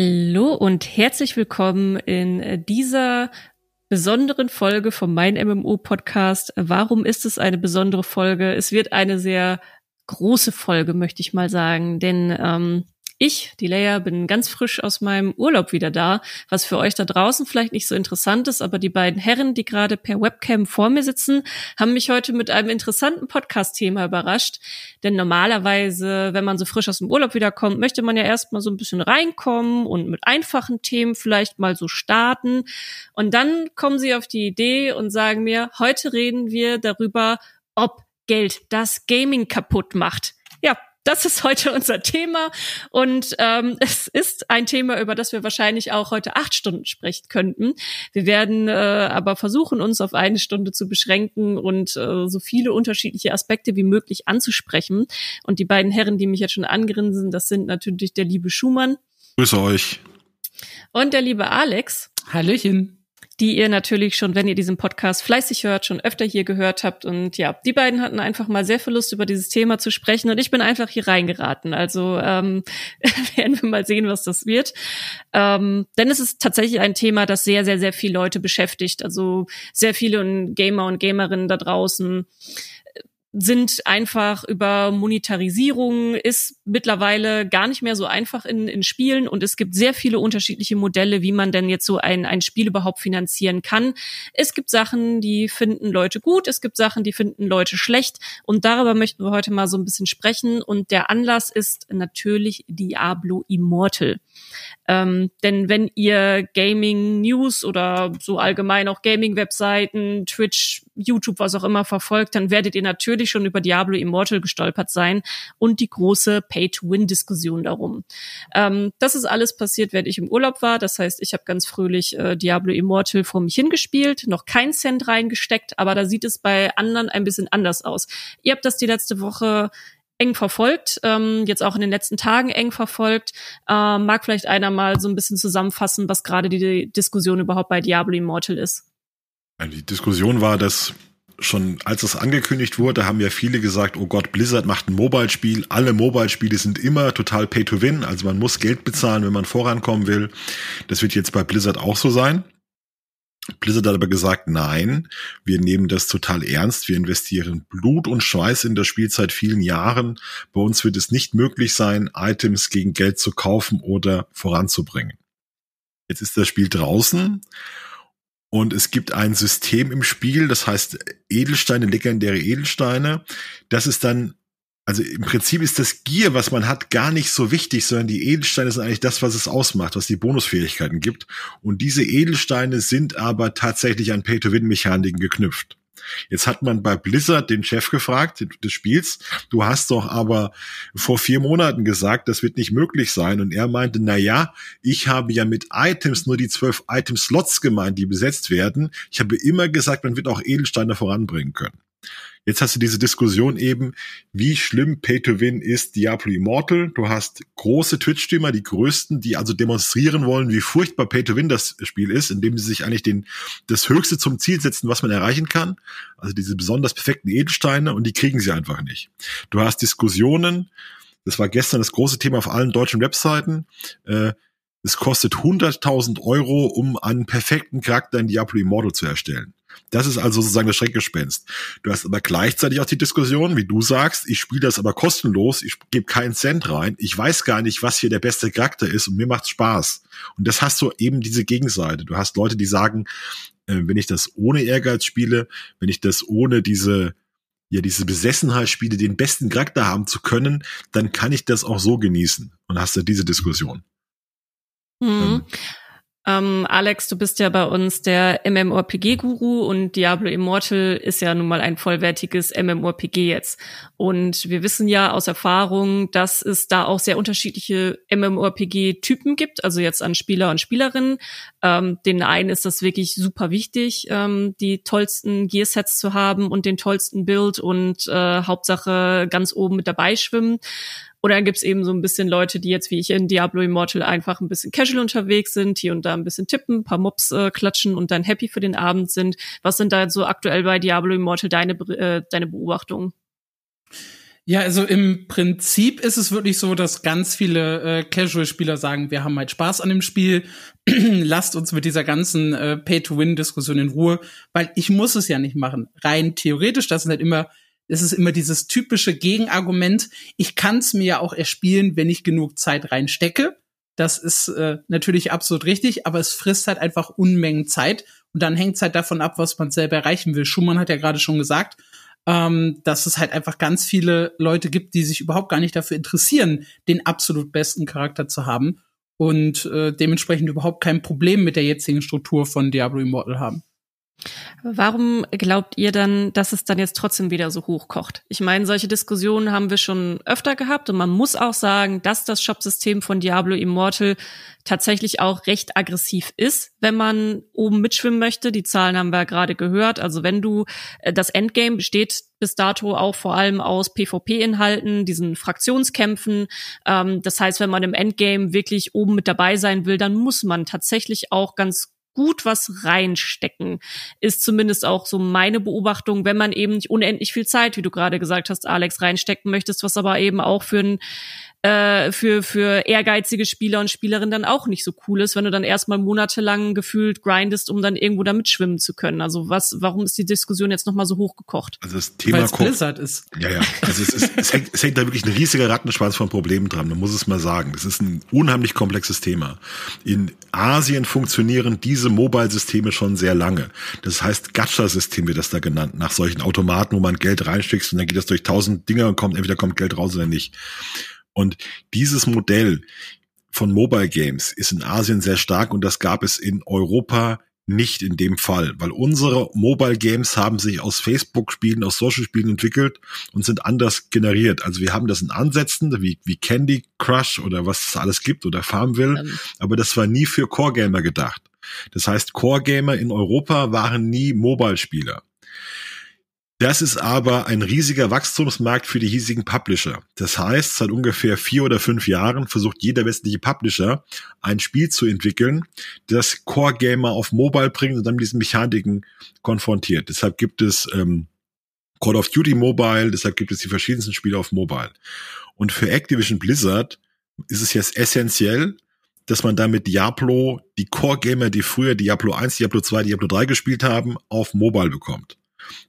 Hallo und herzlich willkommen in dieser besonderen Folge vom Mein MMO Podcast. Warum ist es eine besondere Folge? Es wird eine sehr große Folge, möchte ich mal sagen, denn ähm, ich, die Leia, bin ganz frisch aus meinem Urlaub wieder da, was für euch da draußen vielleicht nicht so interessant ist, aber die beiden Herren, die gerade per Webcam vor mir sitzen, haben mich heute mit einem interessanten Podcast-Thema überrascht. Denn normalerweise, wenn man so frisch aus dem Urlaub wiederkommt, möchte man ja erstmal so ein bisschen reinkommen und mit einfachen Themen vielleicht mal so starten. Und dann kommen sie auf die Idee und sagen mir, heute reden wir darüber, ob Geld das Gaming kaputt macht. Das ist heute unser Thema und ähm, es ist ein Thema, über das wir wahrscheinlich auch heute acht Stunden sprechen könnten. Wir werden äh, aber versuchen, uns auf eine Stunde zu beschränken und äh, so viele unterschiedliche Aspekte wie möglich anzusprechen. Und die beiden Herren, die mich jetzt schon angrinsen, das sind natürlich der liebe Schumann. Grüße euch. Und der liebe Alex. Hallöchen die ihr natürlich schon, wenn ihr diesen Podcast fleißig hört, schon öfter hier gehört habt. Und ja, die beiden hatten einfach mal sehr viel Lust, über dieses Thema zu sprechen. Und ich bin einfach hier reingeraten. Also ähm, werden wir mal sehen, was das wird. Ähm, denn es ist tatsächlich ein Thema, das sehr, sehr, sehr viele Leute beschäftigt. Also sehr viele Gamer und Gamerinnen da draußen sind einfach über Monetarisierung, ist mittlerweile gar nicht mehr so einfach in, in Spielen und es gibt sehr viele unterschiedliche Modelle, wie man denn jetzt so ein, ein Spiel überhaupt finanzieren kann. Es gibt Sachen, die finden Leute gut, es gibt Sachen, die finden Leute schlecht und darüber möchten wir heute mal so ein bisschen sprechen und der Anlass ist natürlich Diablo Immortal. Ähm, denn wenn ihr Gaming News oder so allgemein auch Gaming Webseiten, Twitch, YouTube, was auch immer verfolgt, dann werdet ihr natürlich schon über Diablo Immortal gestolpert sein und die große Pay-to-Win-Diskussion darum. Ähm, das ist alles passiert, während ich im Urlaub war. Das heißt, ich habe ganz fröhlich äh, Diablo Immortal vor mich hingespielt, noch kein Cent reingesteckt, aber da sieht es bei anderen ein bisschen anders aus. Ihr habt das die letzte Woche eng verfolgt, ähm, jetzt auch in den letzten Tagen eng verfolgt. Ähm, mag vielleicht einer mal so ein bisschen zusammenfassen, was gerade die Diskussion überhaupt bei Diablo Immortal ist? Die Diskussion war, dass schon als es angekündigt wurde, haben ja viele gesagt, oh Gott, Blizzard macht ein Mobile-Spiel. Alle Mobile-Spiele sind immer total Pay to Win, also man muss Geld bezahlen, wenn man vorankommen will. Das wird jetzt bei Blizzard auch so sein. Blizzard hat aber gesagt, nein, wir nehmen das total ernst. Wir investieren Blut und Schweiß in das Spiel seit vielen Jahren. Bei uns wird es nicht möglich sein, Items gegen Geld zu kaufen oder voranzubringen. Jetzt ist das Spiel draußen und es gibt ein System im Spiel, das heißt Edelsteine, legendäre Edelsteine. Das ist dann also im Prinzip ist das Gier, was man hat, gar nicht so wichtig, sondern die Edelsteine sind eigentlich das, was es ausmacht, was die Bonusfähigkeiten gibt. Und diese Edelsteine sind aber tatsächlich an Pay-to-Win-Mechaniken geknüpft. Jetzt hat man bei Blizzard den Chef gefragt des Spiels, du hast doch aber vor vier Monaten gesagt, das wird nicht möglich sein. Und er meinte, na ja, ich habe ja mit Items nur die zwölf Item-Slots gemeint, die besetzt werden. Ich habe immer gesagt, man wird auch Edelsteine voranbringen können. Jetzt hast du diese Diskussion eben, wie schlimm Pay to Win ist Diablo Immortal. Du hast große Twitch-Streamer, die größten, die also demonstrieren wollen, wie furchtbar Pay to Win das Spiel ist, indem sie sich eigentlich den, das Höchste zum Ziel setzen, was man erreichen kann. Also diese besonders perfekten Edelsteine und die kriegen sie einfach nicht. Du hast Diskussionen, das war gestern das große Thema auf allen deutschen Webseiten, äh, es kostet 100.000 Euro, um einen perfekten Charakter in Diablo Immortal zu erstellen. Das ist also sozusagen das Schreckgespenst. Du hast aber gleichzeitig auch die Diskussion, wie du sagst, ich spiele das aber kostenlos, ich gebe keinen Cent rein, ich weiß gar nicht, was hier der beste Charakter ist und mir macht's Spaß. Und das hast du eben diese Gegenseite. Du hast Leute, die sagen, äh, wenn ich das ohne Ehrgeiz spiele, wenn ich das ohne diese ja diese Besessenheit spiele, den besten Charakter haben zu können, dann kann ich das auch so genießen. Und hast du diese Diskussion. Mhm. Ähm, ähm, Alex, du bist ja bei uns der MMORPG-Guru und Diablo Immortal ist ja nun mal ein vollwertiges MMORPG jetzt. Und wir wissen ja aus Erfahrung, dass es da auch sehr unterschiedliche MMORPG-Typen gibt, also jetzt an Spieler und Spielerinnen. Ähm, den einen ist das wirklich super wichtig, ähm, die tollsten Gearsets zu haben und den tollsten Build und äh, Hauptsache ganz oben mit dabei schwimmen. Oder gibt's eben so ein bisschen Leute, die jetzt wie ich in Diablo Immortal einfach ein bisschen casual unterwegs sind, hier und da ein bisschen tippen, paar Mobs äh, klatschen und dann happy für den Abend sind. Was sind da so aktuell bei Diablo Immortal deine, äh, deine Beobachtungen? Ja, also im Prinzip ist es wirklich so, dass ganz viele äh, Casual-Spieler sagen, wir haben halt Spaß an dem Spiel, lasst uns mit dieser ganzen äh, Pay-to-Win-Diskussion in Ruhe, weil ich muss es ja nicht machen. Rein theoretisch, das ist halt immer, es ist immer dieses typische Gegenargument. Ich kann es mir ja auch erspielen, wenn ich genug Zeit reinstecke. Das ist äh, natürlich absolut richtig, aber es frisst halt einfach Unmengen Zeit und dann hängt es halt davon ab, was man selber erreichen will. Schumann hat ja gerade schon gesagt, ähm, dass es halt einfach ganz viele Leute gibt, die sich überhaupt gar nicht dafür interessieren, den absolut besten Charakter zu haben und äh, dementsprechend überhaupt kein Problem mit der jetzigen Struktur von Diablo Immortal haben. Warum glaubt ihr dann, dass es dann jetzt trotzdem wieder so hochkocht? Ich meine, solche Diskussionen haben wir schon öfter gehabt und man muss auch sagen, dass das Shopsystem von Diablo Immortal tatsächlich auch recht aggressiv ist, wenn man oben mitschwimmen möchte. Die Zahlen haben wir gerade gehört. Also wenn du äh, das Endgame besteht bis dato auch vor allem aus PvP-Inhalten, diesen Fraktionskämpfen. Ähm, das heißt, wenn man im Endgame wirklich oben mit dabei sein will, dann muss man tatsächlich auch ganz gut was reinstecken, ist zumindest auch so meine Beobachtung, wenn man eben nicht unendlich viel Zeit, wie du gerade gesagt hast, Alex, reinstecken möchtest, was aber eben auch für ein äh, für, für ehrgeizige Spieler und Spielerinnen dann auch nicht so cool ist, wenn du dann erstmal monatelang gefühlt grindest, um dann irgendwo da mitschwimmen zu können. Also was, warum ist die Diskussion jetzt nochmal so hochgekocht? Also das Thema Weil's Blizzard ist. Ja, ja. Also es, ist, es, hängt, es hängt da wirklich ein riesiger Rattenschwanz von Problemen dran. Man muss es mal sagen. Das ist ein unheimlich komplexes Thema. In Asien funktionieren diese Mobile-Systeme schon sehr lange. Das heißt Gacha-System wird das da genannt, nach solchen Automaten, wo man Geld reinsteckt und dann geht das durch tausend Dinger und kommt, entweder kommt Geld raus oder nicht. Und dieses Modell von Mobile Games ist in Asien sehr stark und das gab es in Europa nicht in dem Fall, weil unsere Mobile Games haben sich aus Facebook-Spielen, aus Social-Spielen entwickelt und sind anders generiert. Also wir haben das in Ansätzen, wie, wie Candy Crush oder was es alles gibt oder Farmville, ähm. aber das war nie für Core-Gamer gedacht. Das heißt, Core-Gamer in Europa waren nie Mobile-Spieler. Das ist aber ein riesiger Wachstumsmarkt für die hiesigen Publisher. Das heißt, seit ungefähr vier oder fünf Jahren versucht jeder westliche Publisher ein Spiel zu entwickeln, das Core Gamer auf Mobile bringt und dann mit diesen Mechaniken konfrontiert. Deshalb gibt es ähm, Call of Duty Mobile, deshalb gibt es die verschiedensten Spiele auf Mobile. Und für Activision Blizzard ist es jetzt essentiell, dass man damit Diablo, die Core Gamer, die früher Diablo 1, Diablo 2, Diablo 3 gespielt haben, auf Mobile bekommt.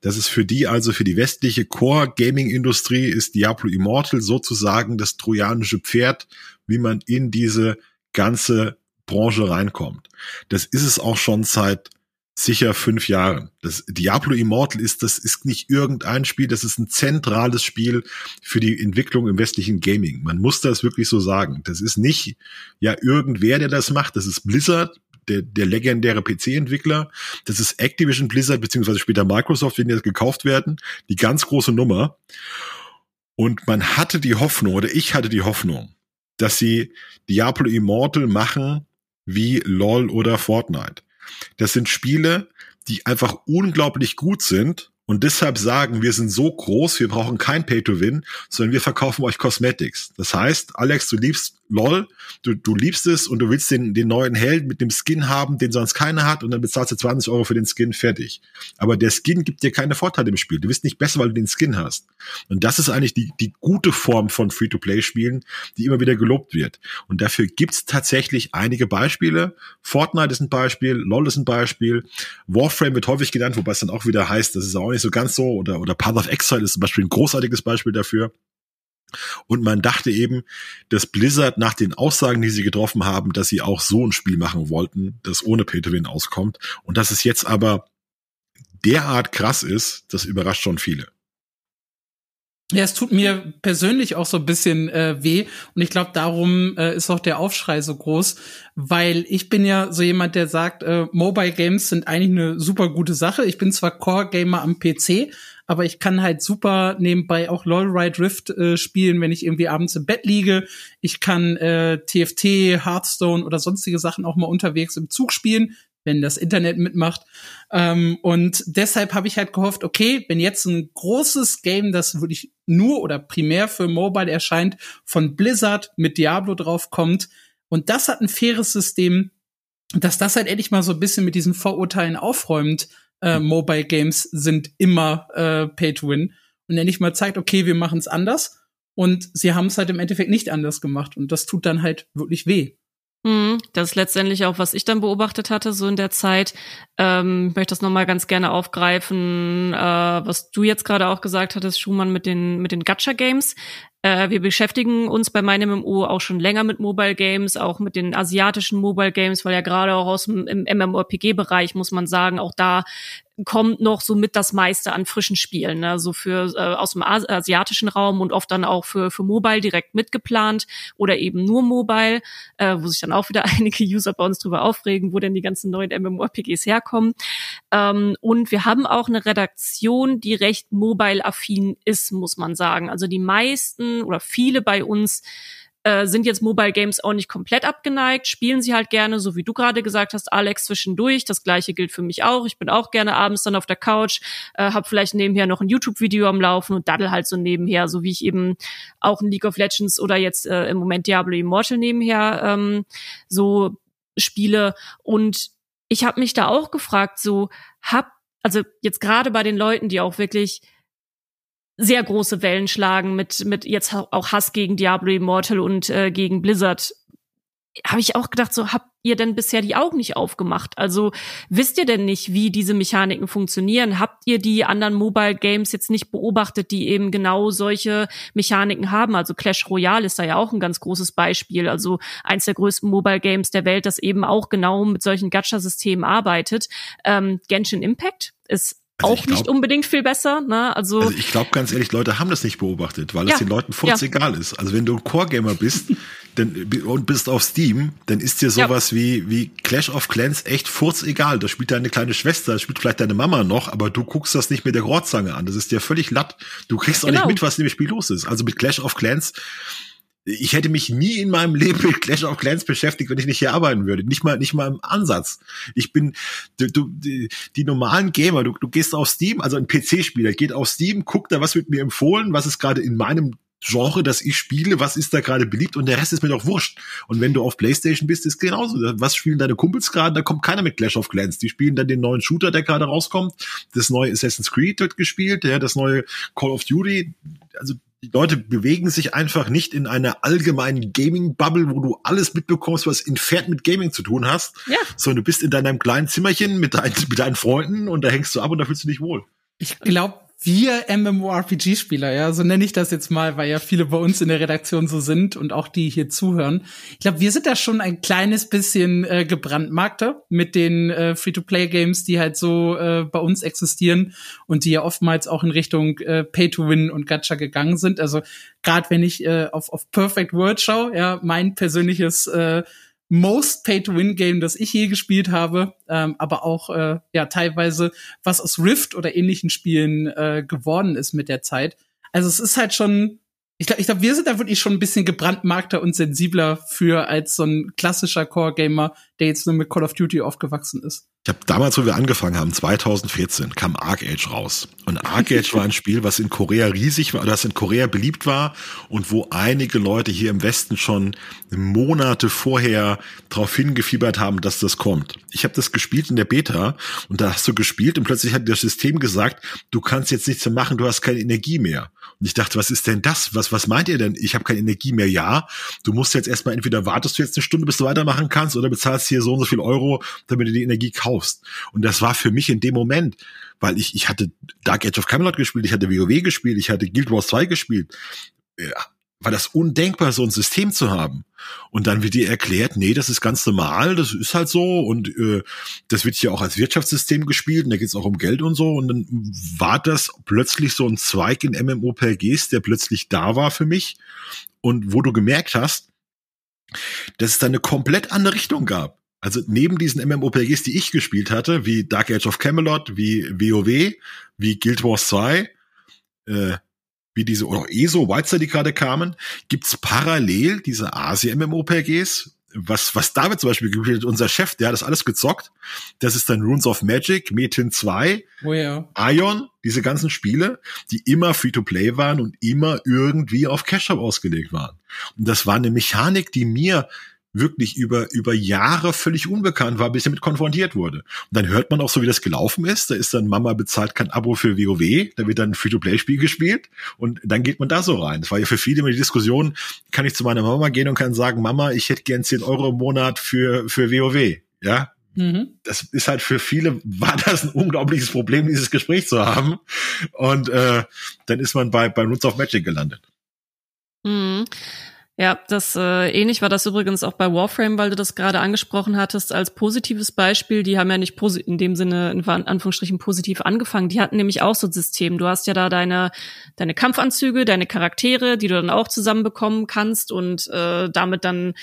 Das ist für die, also für die westliche Core-Gaming-Industrie, ist Diablo Immortal sozusagen das trojanische Pferd, wie man in diese ganze Branche reinkommt. Das ist es auch schon seit sicher fünf Jahren. Das Diablo Immortal ist, das ist nicht irgendein Spiel, das ist ein zentrales Spiel für die Entwicklung im westlichen Gaming. Man muss das wirklich so sagen. Das ist nicht ja irgendwer, der das macht. Das ist Blizzard der, der legendäre PC-Entwickler. Das ist Activision Blizzard, beziehungsweise später Microsoft, wenn die jetzt gekauft werden. Die ganz große Nummer. Und man hatte die Hoffnung, oder ich hatte die Hoffnung, dass sie Diablo Immortal machen wie LOL oder Fortnite. Das sind Spiele, die einfach unglaublich gut sind und deshalb sagen, wir sind so groß, wir brauchen kein Pay-to-Win, sondern wir verkaufen euch Cosmetics. Das heißt, Alex, du liebst lol, du, du liebst es und du willst den, den neuen Held mit dem Skin haben, den sonst keiner hat und dann bezahlst du 20 Euro für den Skin, fertig. Aber der Skin gibt dir keine Vorteile im Spiel. Du bist nicht besser, weil du den Skin hast. Und das ist eigentlich die, die gute Form von Free-to-Play-Spielen, die immer wieder gelobt wird. Und dafür gibt's tatsächlich einige Beispiele. Fortnite ist ein Beispiel, LOL ist ein Beispiel, Warframe wird häufig genannt, wobei es dann auch wieder heißt, das ist auch nicht so ganz so, oder, oder Path of Exile ist zum Beispiel ein großartiges Beispiel dafür. Und man dachte eben, dass Blizzard nach den Aussagen, die sie getroffen haben, dass sie auch so ein Spiel machen wollten, das ohne Pay-to-Win auskommt. Und dass es jetzt aber derart krass ist, das überrascht schon viele. Ja, es tut mir persönlich auch so ein bisschen äh, weh und ich glaube, darum äh, ist auch der Aufschrei so groß, weil ich bin ja so jemand, der sagt, äh, Mobile Games sind eigentlich eine super gute Sache. Ich bin zwar Core Gamer am PC, aber ich kann halt super nebenbei auch LOL Ride Rift äh, spielen, wenn ich irgendwie abends im Bett liege. Ich kann äh, TFT, Hearthstone oder sonstige Sachen auch mal unterwegs im Zug spielen wenn das Internet mitmacht. Ähm, und deshalb habe ich halt gehofft, okay, wenn jetzt ein großes Game, das wirklich nur oder primär für Mobile erscheint, von Blizzard mit Diablo drauf kommt und das hat ein faires System, dass das halt endlich mal so ein bisschen mit diesen Vorurteilen aufräumt, äh, Mobile Games sind immer äh, Pay to Win. und er nicht mal zeigt, okay, wir machen es anders. Und sie haben es halt im Endeffekt nicht anders gemacht. Und das tut dann halt wirklich weh. Mhm, das ist letztendlich auch, was ich dann beobachtet hatte, so in der Zeit. Ähm, ich möchte das nochmal ganz gerne aufgreifen, äh, was du jetzt gerade auch gesagt hattest, Schumann, mit den, mit den Gacha-Games. Äh, wir beschäftigen uns bei meinem MMO auch schon länger mit Mobile Games, auch mit den asiatischen Mobile Games, weil ja gerade auch aus dem MMORPG-Bereich, muss man sagen, auch da kommt noch so mit das meiste an frischen Spielen, ne? so für äh, aus dem asiatischen Raum und oft dann auch für für Mobile direkt mitgeplant oder eben nur Mobile, äh, wo sich dann auch wieder einige User bei uns drüber aufregen, wo denn die ganzen neuen MMORPGs herkommen. Ähm, und wir haben auch eine Redaktion, die recht mobile-affin ist, muss man sagen. Also die meisten oder viele bei uns äh, sind jetzt Mobile Games auch nicht komplett abgeneigt, spielen sie halt gerne, so wie du gerade gesagt hast, Alex zwischendurch. Das gleiche gilt für mich auch. Ich bin auch gerne abends dann auf der Couch, äh, habe vielleicht nebenher noch ein YouTube-Video am Laufen und daddel halt so nebenher, so wie ich eben auch in League of Legends oder jetzt äh, im Moment Diablo Immortal nebenher ähm, so spiele. Und ich habe mich da auch gefragt, so hab, also jetzt gerade bei den Leuten, die auch wirklich sehr große Wellen schlagen mit, mit jetzt auch Hass gegen Diablo Immortal und äh, gegen Blizzard. Habe ich auch gedacht, so habt ihr denn bisher die Augen nicht aufgemacht? Also wisst ihr denn nicht, wie diese Mechaniken funktionieren? Habt ihr die anderen Mobile Games jetzt nicht beobachtet, die eben genau solche Mechaniken haben? Also Clash Royale ist da ja auch ein ganz großes Beispiel. Also eins der größten Mobile Games der Welt, das eben auch genau mit solchen Gacha-Systemen arbeitet. Ähm, Genshin Impact ist also auch glaub, nicht unbedingt viel besser. Ne? Also, also ich glaube ganz ehrlich, Leute haben das nicht beobachtet, weil ja, es den Leuten furz ja. egal ist. Also wenn du ein Core-Gamer bist denn, und bist auf Steam, dann ist dir sowas ja. wie, wie Clash of Clans echt furz egal. Da spielt deine kleine Schwester, spielt vielleicht deine Mama noch, aber du guckst das nicht mit der Rohrzange an. Das ist dir völlig latt. Du kriegst auch genau. nicht mit, was in dem Spiel los ist. Also mit Clash of Clans ich hätte mich nie in meinem Leben mit Clash of Clans beschäftigt, wenn ich nicht hier arbeiten würde. Nicht mal, nicht mal im Ansatz. Ich bin, du, du die, die normalen Gamer, du, du gehst auf Steam, also ein PC-Spieler geht auf Steam, guckt da, was wird mir empfohlen, was ist gerade in meinem Genre, das ich spiele, was ist da gerade beliebt und der Rest ist mir doch wurscht. Und wenn du auf Playstation bist, ist genauso. Was spielen deine Kumpels gerade? Da kommt keiner mit Clash of Clans. Die spielen dann den neuen Shooter, der gerade rauskommt. Das neue Assassin's Creed wird gespielt, ja, das neue Call of Duty. Also die Leute bewegen sich einfach nicht in einer allgemeinen Gaming-Bubble, wo du alles mitbekommst, was entfernt mit Gaming zu tun hast, ja. sondern du bist in deinem kleinen Zimmerchen mit, dein, mit deinen Freunden und da hängst du ab und da fühlst du dich wohl. Ich glaube, wir MMORPG-Spieler, ja, so nenne ich das jetzt mal, weil ja viele bei uns in der Redaktion so sind und auch die hier zuhören. Ich glaube, wir sind da schon ein kleines bisschen äh, gebrandmarkter mit den äh, Free-to-Play-Games, die halt so äh, bei uns existieren und die ja oftmals auch in Richtung äh, Pay-to-Win und Gacha gegangen sind. Also gerade wenn ich äh, auf, auf Perfect World schaue, ja, mein persönliches äh, Most Pay-to-Win-Game, das ich je gespielt habe, ähm, aber auch äh, ja teilweise was aus Rift oder ähnlichen Spielen äh, geworden ist mit der Zeit. Also es ist halt schon ich glaube, ich glaub, wir sind da wirklich schon ein bisschen gebrandmarkter und sensibler für als so ein klassischer Core-Gamer, der jetzt nur mit Call of Duty aufgewachsen ist. Ich habe damals, wo wir angefangen haben, 2014, kam Arc Age raus. Und Arc Age war ein Spiel, was in Korea riesig war, das in Korea beliebt war und wo einige Leute hier im Westen schon Monate vorher darauf hingefiebert haben, dass das kommt. Ich habe das gespielt in der Beta und da hast du gespielt und plötzlich hat das System gesagt, du kannst jetzt nichts mehr machen, du hast keine Energie mehr. Und ich dachte, was ist denn das? Was, was meint ihr denn? Ich habe keine Energie mehr. Ja, du musst jetzt erstmal entweder wartest du jetzt eine Stunde, bis du weitermachen kannst, oder bezahlst hier so und so viel Euro, damit du die Energie kaufst. Und das war für mich in dem Moment, weil ich, ich hatte Dark Age of Camelot gespielt, ich hatte WoW gespielt, ich hatte Guild Wars 2 gespielt. Ja, war das undenkbar, so ein System zu haben. Und dann wird dir erklärt, nee, das ist ganz normal, das ist halt so und äh, das wird hier auch als Wirtschaftssystem gespielt und da geht es auch um Geld und so. Und dann war das plötzlich so ein Zweig in MMOPGs, der plötzlich da war für mich und wo du gemerkt hast, dass es da eine komplett andere Richtung gab. Also neben diesen MMOPGs, die ich gespielt hatte, wie Dark Age of Camelot, wie WoW, wie Guild Wars 2, äh, wie diese, oder ESO, Whiteside, die gerade kamen, gibt's parallel diese Asia-MMOPGs, was, was David zum Beispiel gespielt hat, unser Chef, der hat das alles gezockt. Das ist dann Runes of Magic, Metin 2, oh ja. Ion, diese ganzen Spiele, die immer Free-to-Play waren und immer irgendwie auf Cash-Up ausgelegt waren. Und das war eine Mechanik, die mir wirklich über, über Jahre völlig unbekannt war, bis er mit konfrontiert wurde. Und dann hört man auch so, wie das gelaufen ist. Da ist dann Mama bezahlt kein Abo für WoW, da wird dann ein Free-to-Play-Spiel gespielt und dann geht man da so rein. Das war ja für viele immer die Diskussion, kann ich zu meiner Mama gehen und kann sagen, Mama, ich hätte gern 10 Euro im Monat für, für WoW. Ja, mhm. das ist halt für viele, war das ein unglaubliches Problem, dieses Gespräch zu haben. Und äh, dann ist man bei, bei Roots of Magic gelandet. Mhm. Ja, das äh, ähnlich war das übrigens auch bei Warframe, weil du das gerade angesprochen hattest als positives Beispiel. Die haben ja nicht posi in dem Sinne in Anführungsstrichen positiv angefangen. Die hatten nämlich auch so ein System. Du hast ja da deine deine Kampfanzüge, deine Charaktere, die du dann auch zusammenbekommen kannst und äh, damit dann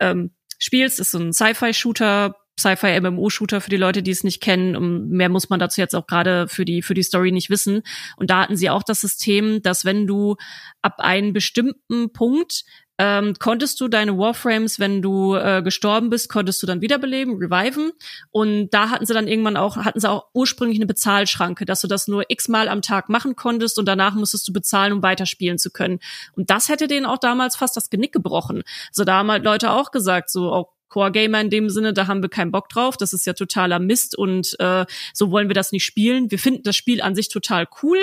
ähm, spielst. Das ist so ein Sci-Fi-Shooter, Sci-Fi-MMO-Shooter für die Leute, die es nicht kennen. Und mehr muss man dazu jetzt auch gerade für die, für die Story nicht wissen. Und da hatten sie auch das System, dass wenn du ab einem bestimmten Punkt ähm, konntest du deine Warframes, wenn du äh, gestorben bist, konntest du dann wiederbeleben, reviven. Und da hatten sie dann irgendwann auch, hatten sie auch ursprünglich eine Bezahlschranke, dass du das nur x-mal am Tag machen konntest und danach musstest du bezahlen, um weiterspielen zu können. Und das hätte denen auch damals fast das Genick gebrochen. Also da haben halt Leute auch gesagt, so, oh, Core-Gamer in dem Sinne, da haben wir keinen Bock drauf. Das ist ja totaler Mist und äh, so wollen wir das nicht spielen. Wir finden das Spiel an sich total cool,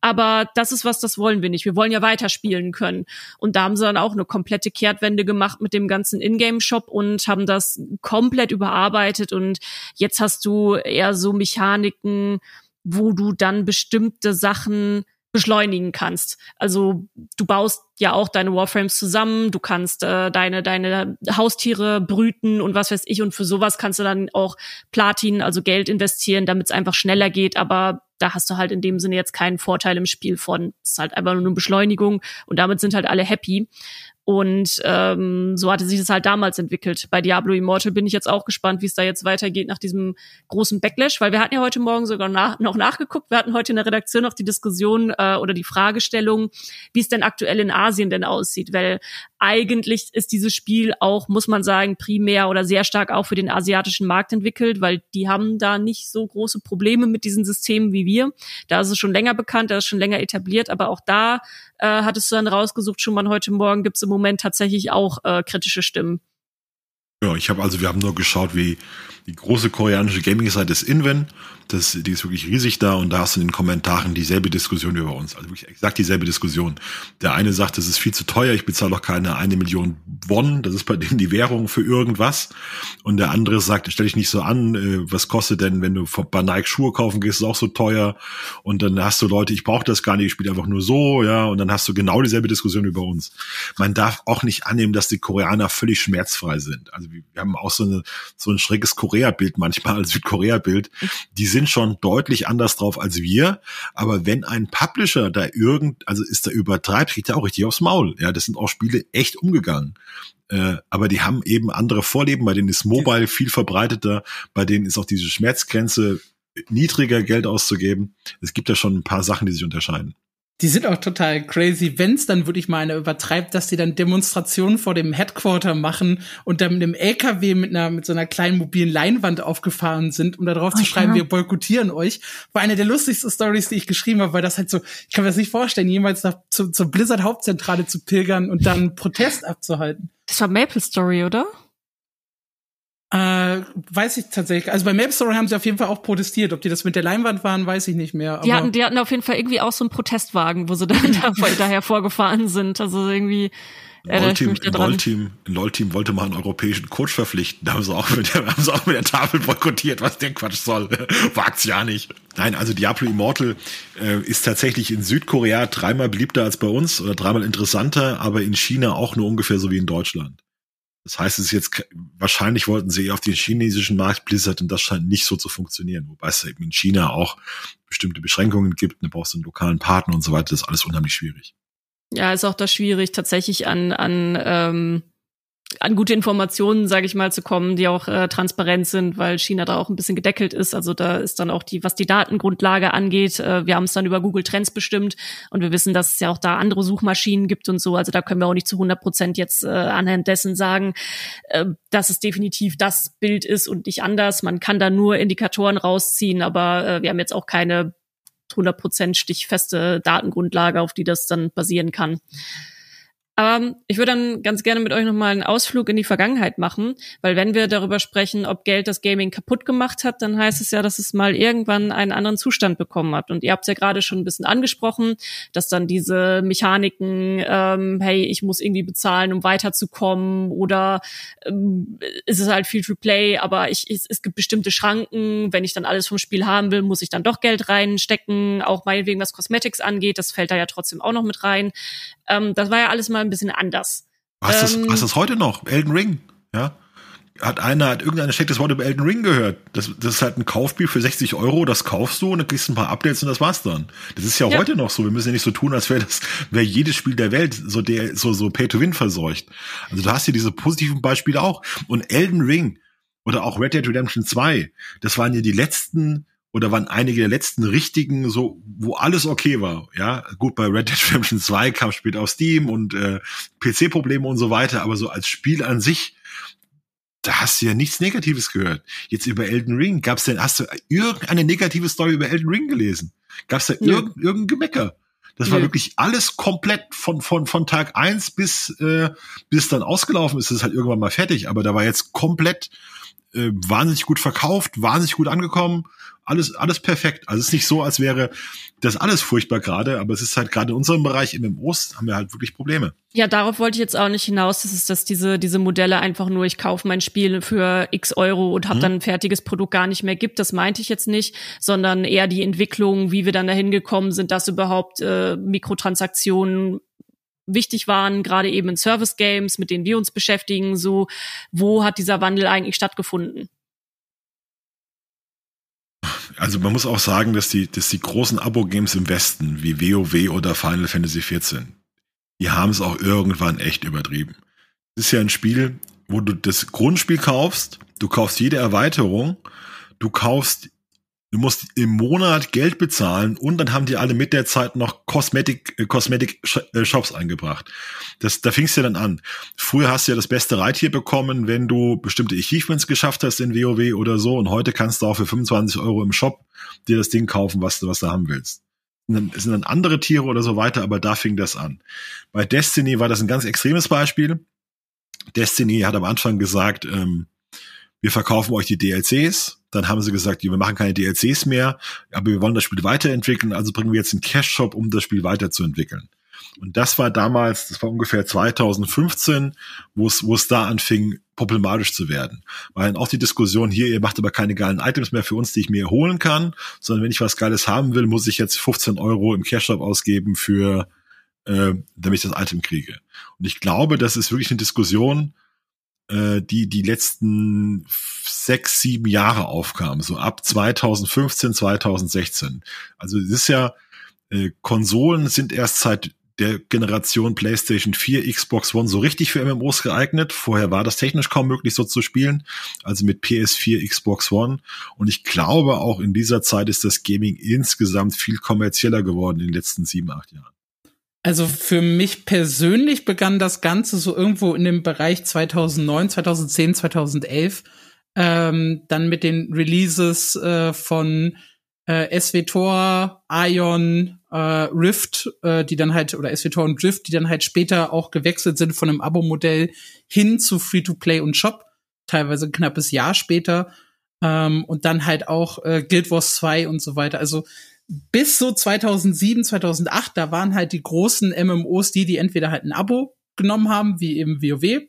aber das ist was, das wollen wir nicht. Wir wollen ja weiterspielen können. Und da haben sie dann auch eine komplette Kehrtwende gemacht mit dem ganzen Ingame-Shop und haben das komplett überarbeitet und jetzt hast du eher so Mechaniken, wo du dann bestimmte Sachen beschleunigen kannst. Also du baust ja auch deine Warframes zusammen, du kannst äh, deine deine Haustiere brüten und was weiß ich und für sowas kannst du dann auch Platin, also Geld investieren, damit es einfach schneller geht, aber da hast du halt in dem Sinne jetzt keinen Vorteil im Spiel von. Es ist halt einfach nur eine Beschleunigung und damit sind halt alle happy. Und ähm, so hatte sich das halt damals entwickelt. Bei Diablo Immortal bin ich jetzt auch gespannt, wie es da jetzt weitergeht nach diesem großen Backlash, weil wir hatten ja heute Morgen sogar nach, noch nachgeguckt. Wir hatten heute in der Redaktion noch die Diskussion äh, oder die Fragestellung, wie es denn aktuell in Asien denn aussieht, weil eigentlich ist dieses Spiel auch, muss man sagen, primär oder sehr stark auch für den asiatischen Markt entwickelt, weil die haben da nicht so große Probleme mit diesen Systemen wie wir. Da ist es schon länger bekannt, da ist schon länger etabliert, aber auch da äh, hattest du dann rausgesucht, schon mal heute Morgen gibt es im Moment tatsächlich auch äh, kritische Stimmen. Ja, ich habe also, wir haben nur geschaut, wie die große koreanische Gaming-Seite ist Inven. Das, die ist wirklich riesig da und da hast du in den Kommentaren dieselbe Diskussion über uns. Also wirklich exakt dieselbe Diskussion. Der eine sagt, es ist viel zu teuer, ich bezahle doch keine eine Million Won, das ist bei denen die Währung für irgendwas. Und der andere sagt, stell dich nicht so an, äh, was kostet denn, wenn du bei Nike Schuhe kaufen gehst, ist auch so teuer. Und dann hast du Leute, ich brauche das gar nicht, ich spiele einfach nur so, ja. Und dann hast du genau dieselbe Diskussion über uns. Man darf auch nicht annehmen, dass die Koreaner völlig schmerzfrei sind. Also wir haben auch so, eine, so ein schräges Korea-Bild manchmal als Südkorea-Bild. Die sind schon deutlich anders drauf als wir. Aber wenn ein Publisher da irgend, also ist da übertreibt, kriegt er auch richtig aufs Maul. Ja, das sind auch Spiele echt umgegangen. Äh, aber die haben eben andere Vorleben, bei denen ist Mobile viel verbreiteter, bei denen ist auch diese Schmerzgrenze niedriger Geld auszugeben. Es gibt da schon ein paar Sachen, die sich unterscheiden. Die sind auch total crazy, wenn's dann wirklich mal einer übertreibt, dass die dann Demonstrationen vor dem Headquarter machen und dann mit einem LKW mit einer mit so einer kleinen mobilen Leinwand aufgefahren sind, um da drauf oh, zu schreiben, ja. wir boykottieren euch. War eine der lustigsten Stories, die ich geschrieben habe, weil das halt so, ich kann mir das nicht vorstellen, jemals nach, zu, zur Blizzard Hauptzentrale zu pilgern und dann Protest abzuhalten. Das war Maple Story, oder? Äh, weiß ich tatsächlich. Also bei Maple Story haben sie auf jeden Fall auch protestiert. Ob die das mit der Leinwand waren, weiß ich nicht mehr. die, hatten, die hatten auf jeden Fall irgendwie auch so einen Protestwagen, wo sie da, da daher vorgefahren sind. Also irgendwie. LOL-Team LOL LOL wollte mal einen europäischen Coach verpflichten. Da haben sie auch mit der, haben sie auch mit der Tafel boykottiert, was der Quatsch soll. Wagt's ja nicht. Nein, also Diablo Immortal äh, ist tatsächlich in Südkorea dreimal beliebter als bei uns oder dreimal interessanter, aber in China auch nur ungefähr so wie in Deutschland. Das heißt, es ist jetzt, wahrscheinlich wollten sie auf den chinesischen Markt Blizzard und das scheint nicht so zu funktionieren. Wobei es eben in China auch bestimmte Beschränkungen gibt. Du brauchst einen lokalen Partner und so weiter. Das ist alles unheimlich schwierig. Ja, ist auch da schwierig, tatsächlich an, an ähm, an gute Informationen, sage ich mal, zu kommen, die auch äh, transparent sind, weil China da auch ein bisschen gedeckelt ist. Also da ist dann auch die, was die Datengrundlage angeht, äh, wir haben es dann über Google Trends bestimmt und wir wissen, dass es ja auch da andere Suchmaschinen gibt und so. Also da können wir auch nicht zu 100 Prozent jetzt äh, anhand dessen sagen, äh, dass es definitiv das Bild ist und nicht anders. Man kann da nur Indikatoren rausziehen, aber äh, wir haben jetzt auch keine 100 Prozent stichfeste Datengrundlage, auf die das dann basieren kann. Aber ich würde dann ganz gerne mit euch nochmal einen Ausflug in die Vergangenheit machen, weil wenn wir darüber sprechen, ob Geld das Gaming kaputt gemacht hat, dann heißt es ja, dass es mal irgendwann einen anderen Zustand bekommen hat. Und ihr habt es ja gerade schon ein bisschen angesprochen, dass dann diese Mechaniken, ähm, hey, ich muss irgendwie bezahlen, um weiterzukommen, oder ähm, ist es halt viel to play, aber ich, es, es gibt bestimmte Schranken, wenn ich dann alles vom Spiel haben will, muss ich dann doch Geld reinstecken, auch meinetwegen was Cosmetics angeht, das fällt da ja trotzdem auch noch mit rein. Ähm, das war ja alles mal ein bisschen anders. Was ähm, ist, was ist heute noch? Elden Ring, ja? Hat einer, hat irgendeiner schlechtes Wort über Elden Ring gehört. Das, das ist halt ein Kaufspiel für 60 Euro, das kaufst du und dann kriegst du ein paar Updates und das war's dann. Das ist ja, ja. heute noch so. Wir müssen ja nicht so tun, als wäre das, wäre jedes Spiel der Welt so der, so, so Pay-to-Win verseucht. Also du hast hier diese positiven Beispiele auch. Und Elden Ring oder auch Red Dead Redemption 2, das waren ja die letzten oder waren einige der letzten richtigen, so, wo alles okay war. Ja, gut, bei Red Dead Redemption 2 kam später auf Steam und äh, PC-Probleme und so weiter, aber so als Spiel an sich, da hast du ja nichts Negatives gehört. Jetzt über Elden Ring, gab's denn, hast du irgendeine negative Story über Elden Ring gelesen? Gab's da ja. irgendein, irgendein Gemecker? Das ja. war wirklich alles komplett von, von, von Tag eins bis, äh, bis dann ausgelaufen ist, ist halt irgendwann mal fertig. Aber da war jetzt komplett äh, wahnsinnig gut verkauft, wahnsinnig gut angekommen, alles, alles perfekt. Also es ist nicht so, als wäre das alles furchtbar gerade, aber es ist halt gerade in unserem Bereich MMOs haben wir halt wirklich Probleme. Ja, darauf wollte ich jetzt auch nicht hinaus, dass es, dass diese, diese Modelle einfach nur, ich kaufe mein Spiel für x Euro und habe mhm. dann ein fertiges Produkt gar nicht mehr gibt. Das meinte ich jetzt nicht, sondern eher die Entwicklung, wie wir dann dahin gekommen sind, dass überhaupt äh, Mikrotransaktionen wichtig waren, gerade eben in Service Games, mit denen wir uns beschäftigen, so, wo hat dieser Wandel eigentlich stattgefunden? Also man muss auch sagen, dass die, dass die großen Abo-Games im Westen, wie WoW oder Final Fantasy XIV, die haben es auch irgendwann echt übertrieben. Es ist ja ein Spiel, wo du das Grundspiel kaufst, du kaufst jede Erweiterung, du kaufst Du musst im Monat Geld bezahlen und dann haben die alle mit der Zeit noch Cosmetic, äh, Cosmetic äh, Shops eingebracht. Das, da fing's ja dann an. Früher hast du ja das beste Reittier bekommen, wenn du bestimmte Achievements geschafft hast in WoW oder so und heute kannst du auch für 25 Euro im Shop dir das Ding kaufen, was du, was du haben willst. Es sind dann andere Tiere oder so weiter, aber da fing das an. Bei Destiny war das ein ganz extremes Beispiel. Destiny hat am Anfang gesagt, ähm, wir verkaufen euch die DLCs. Dann haben sie gesagt, wir machen keine DLCs mehr, aber wir wollen das Spiel weiterentwickeln, also bringen wir jetzt einen Cash-Shop, um das Spiel weiterzuentwickeln. Und das war damals, das war ungefähr 2015, wo es, wo es da anfing, problematisch zu werden. Weil auch die Diskussion hier, ihr macht aber keine geilen Items mehr für uns, die ich mir holen kann, sondern wenn ich was Geiles haben will, muss ich jetzt 15 Euro im Cash-Shop ausgeben für, äh, damit ich das Item kriege. Und ich glaube, das ist wirklich eine Diskussion, äh, die die letzten sechs, sieben Jahre aufkam, so ab 2015, 2016. Also es ist ja, äh, Konsolen sind erst seit der Generation PlayStation 4, Xbox One so richtig für MMOs geeignet. Vorher war das technisch kaum möglich, so zu spielen. Also mit PS4, Xbox One. Und ich glaube, auch in dieser Zeit ist das Gaming insgesamt viel kommerzieller geworden in den letzten sieben, acht Jahren. Also für mich persönlich begann das Ganze so irgendwo in dem Bereich 2009, 2010, 2011. Ähm, dann mit den Releases äh, von äh, SWTOR, Ion, äh, Rift, äh, die dann halt, oder SWTOR und Drift, die dann halt später auch gewechselt sind von einem Abo-Modell hin zu Free-to-Play und Shop, teilweise ein knappes Jahr später. Ähm, und dann halt auch äh, Guild Wars 2 und so weiter. Also bis so 2007, 2008, da waren halt die großen MMOs die, die entweder halt ein Abo genommen haben, wie eben WoW,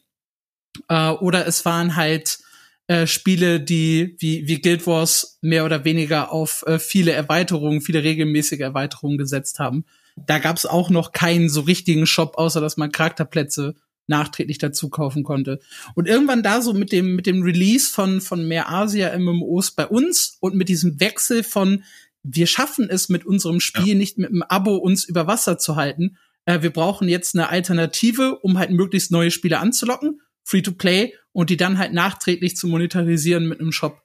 äh, oder es waren halt äh, Spiele, die wie, wie Guild Wars mehr oder weniger auf äh, viele Erweiterungen, viele regelmäßige Erweiterungen gesetzt haben. Da gab es auch noch keinen so richtigen Shop, außer dass man Charakterplätze nachträglich dazu kaufen konnte. Und irgendwann da so mit dem, mit dem Release von, von mehr Asia-MMOs bei uns und mit diesem Wechsel von, wir schaffen es mit unserem Spiel ja. nicht mit einem Abo uns über Wasser zu halten. Äh, wir brauchen jetzt eine Alternative, um halt möglichst neue Spiele anzulocken, free to play und die dann halt nachträglich zu monetarisieren mit einem Shop.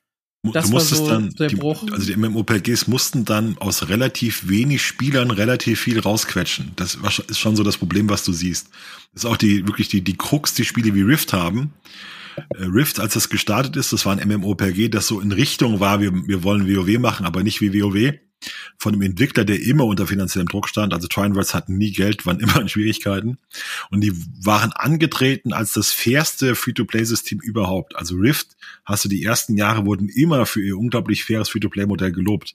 Das war so dann, der die, Bruch. Also die MMORPGs mussten dann aus relativ wenig Spielern relativ viel rausquetschen. Das ist schon so das Problem, was du siehst. Das ist auch die wirklich die die Krux, die Spiele wie Rift haben. Äh, Rift, als das gestartet ist, das war ein MMORPG, das so in Richtung war, wir, wir wollen WoW machen, aber nicht wie WoW. Von einem Entwickler, der immer unter finanziellem Druck stand. Also Trianverse hatten nie Geld, waren immer in Schwierigkeiten. Und die waren angetreten als das fairste Free-to-Play-System überhaupt. Also Rift, hast du die ersten Jahre, wurden immer für ihr unglaublich faires Free-to-Play-Modell gelobt.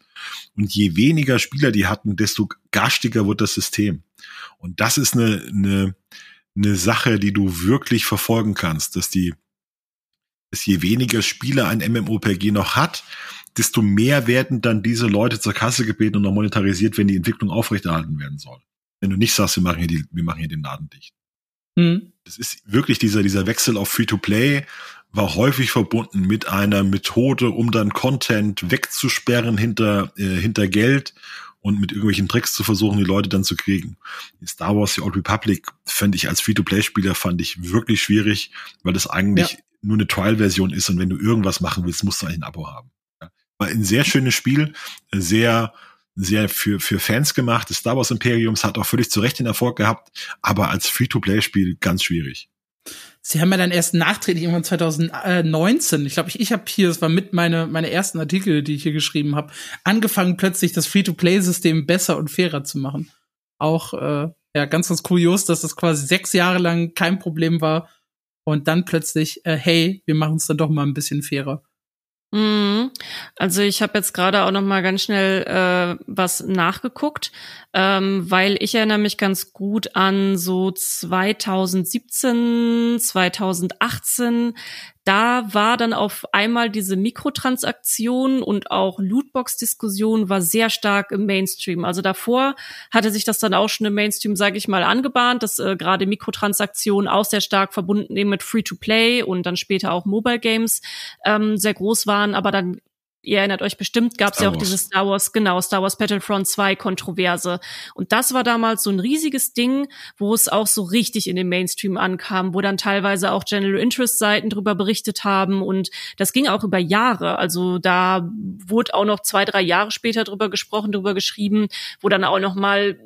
Und je weniger Spieler die hatten, desto garstiger wird das System. Und das ist eine, eine, eine Sache, die du wirklich verfolgen kannst, dass die, dass je weniger Spieler ein MMOPG noch hat, desto mehr werden dann diese Leute zur Kasse gebeten und noch monetarisiert, wenn die Entwicklung aufrechterhalten werden soll. Wenn du nicht sagst, wir machen hier, die, wir machen hier den Laden dicht. Mhm. Das ist wirklich dieser, dieser Wechsel auf Free-to-Play war häufig verbunden mit einer Methode, um dann Content wegzusperren hinter, äh, hinter Geld und mit irgendwelchen Tricks zu versuchen, die Leute dann zu kriegen. Star Wars The Old Republic fand ich als Free-to-Play-Spieler fand ich wirklich schwierig, weil das eigentlich ja. nur eine Trial-Version ist und wenn du irgendwas machen willst, musst du eigentlich ein Abo haben. War ein sehr schönes Spiel, sehr sehr für, für Fans gemacht. Das Star Wars Imperiums hat auch völlig zu Recht den Erfolg gehabt, aber als Free-to-Play-Spiel ganz schwierig. Sie haben ja dann erst nachträglich irgendwann 2019, ich glaube, ich, ich habe hier, das war mit meine meine ersten Artikel, die ich hier geschrieben habe, angefangen plötzlich das Free-to-Play-System besser und fairer zu machen. Auch äh, ja ganz ganz kurios, dass das quasi sechs Jahre lang kein Problem war und dann plötzlich, äh, hey, wir machen es dann doch mal ein bisschen fairer. Mhm. Also ich habe jetzt gerade auch noch mal ganz schnell äh, was nachgeguckt, ähm, weil ich erinnere mich ganz gut an so 2017, 2018 da war dann auf einmal diese Mikrotransaktion und auch Lootbox-Diskussion war sehr stark im Mainstream. Also davor hatte sich das dann auch schon im Mainstream, sage ich mal, angebahnt, dass äh, gerade Mikrotransaktionen auch sehr stark verbunden eben mit Free-to-Play und dann später auch Mobile Games ähm, sehr groß waren, aber dann ihr erinnert euch bestimmt, gab es ja auch diese Star Wars, genau, Star Wars Battlefront 2 Kontroverse. Und das war damals so ein riesiges Ding, wo es auch so richtig in den Mainstream ankam, wo dann teilweise auch General Interest Seiten drüber berichtet haben und das ging auch über Jahre. Also da wurde auch noch zwei, drei Jahre später drüber gesprochen, drüber geschrieben, wo dann auch noch mal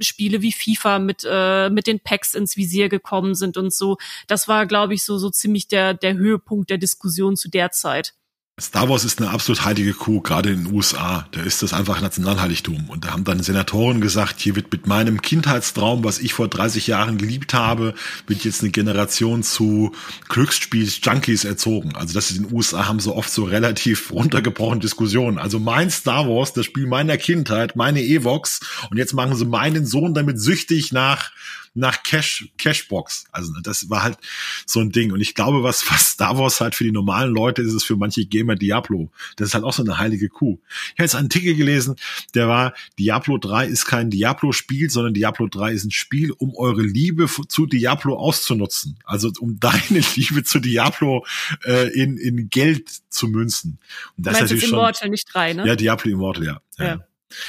Spiele wie FIFA mit, äh, mit den Packs ins Visier gekommen sind und so. Das war, glaube ich, so, so ziemlich der, der Höhepunkt der Diskussion zu der Zeit. Star Wars ist eine absolut heilige Kuh, gerade in den USA. Da ist das einfach Nationalheiligtum. Und da haben dann Senatoren gesagt, hier wird mit meinem Kindheitstraum, was ich vor 30 Jahren geliebt habe, wird jetzt eine Generation zu Glücksspiel-Junkies erzogen. Also das ist in den USA haben so oft so relativ runtergebrochen Diskussionen. Also mein Star Wars, das Spiel meiner Kindheit, meine Evox. Und jetzt machen sie meinen Sohn damit süchtig nach nach Cash, Cashbox. Also das war halt so ein Ding. Und ich glaube, was, was Star Wars halt für die normalen Leute ist, ist für manche Gamer Diablo. Das ist halt auch so eine heilige Kuh. Ich habe jetzt einen Artikel gelesen, der war, Diablo 3 ist kein Diablo-Spiel, sondern Diablo 3 ist ein Spiel, um eure Liebe zu Diablo auszunutzen. Also um deine Liebe zu Diablo äh, in, in Geld zu münzen. Und das ist natürlich schon, Immortal, nicht 3, ne? Ja, Diablo Immortal, ja. ja. ja.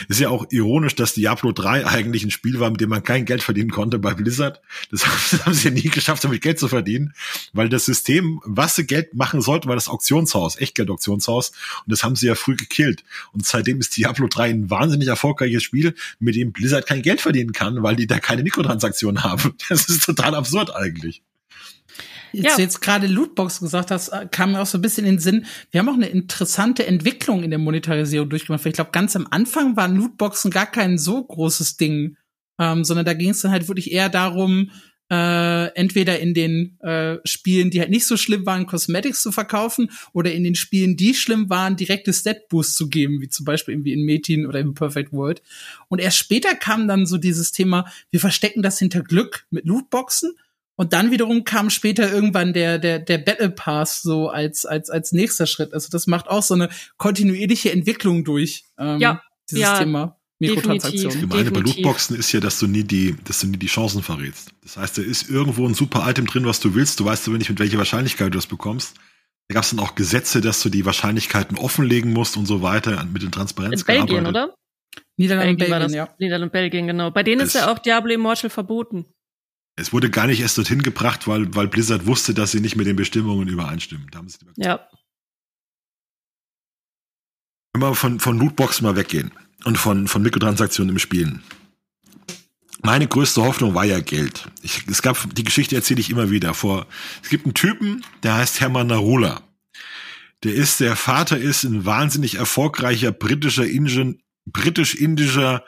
Ist ja auch ironisch, dass Diablo 3 eigentlich ein Spiel war, mit dem man kein Geld verdienen konnte bei Blizzard. Das haben sie ja nie geschafft, damit Geld zu verdienen, weil das System, was sie Geld machen sollten, war das Auktionshaus, Echtgeld-Auktionshaus. Und das haben sie ja früh gekillt. Und seitdem ist Diablo 3 ein wahnsinnig erfolgreiches Spiel, mit dem Blizzard kein Geld verdienen kann, weil die da keine Mikrotransaktionen haben. Das ist total absurd eigentlich jetzt, ja. jetzt gerade Lootbox gesagt hast, äh, kam mir auch so ein bisschen in den Sinn. Wir haben auch eine interessante Entwicklung in der Monetarisierung durchgemacht. Ich glaube, ganz am Anfang waren Lootboxen gar kein so großes Ding, ähm, sondern da ging es dann halt wirklich eher darum, äh, entweder in den äh, Spielen, die halt nicht so schlimm waren, Cosmetics zu verkaufen oder in den Spielen, die schlimm waren, direkte Stat-Boosts zu geben, wie zum Beispiel irgendwie in Metin oder in Perfect World. Und erst später kam dann so dieses Thema, wir verstecken das hinter Glück mit Lootboxen und dann wiederum kam später irgendwann der, der, der Battle Pass so als, als, als nächster Schritt. Also das macht auch so eine kontinuierliche Entwicklung durch, ähm, ja, dieses ja, Thema. Mikrotransaktionen. Das Gemeine bei Lootboxen ist ja, dass du nie die, dass du nie die Chancen verrätst. Das heißt, da ist irgendwo ein super Item drin, was du willst. Du weißt aber nicht, mit welcher Wahrscheinlichkeit du das bekommst. Da gab es dann auch Gesetze, dass du die Wahrscheinlichkeiten offenlegen musst und so weiter mit den Transparenz. In Belgien, oder? Niederlande, Belgien, Belgien ja. Niederlande, Belgien, genau. Bei denen es ist ja auch Diablo Immortal verboten. Es wurde gar nicht erst dorthin gebracht, weil, weil Blizzard wusste, dass sie nicht mit den Bestimmungen übereinstimmen. Da haben sie ja. Wenn wir von, von Lootboxen mal weggehen und von, von Mikrotransaktionen im Spielen. Meine größte Hoffnung war ja Geld. Ich, es gab, die Geschichte erzähle ich immer wieder vor. Es gibt einen Typen, der heißt Hermann Narula. Der ist, der Vater ist ein wahnsinnig erfolgreicher britischer Ingen britisch-indischer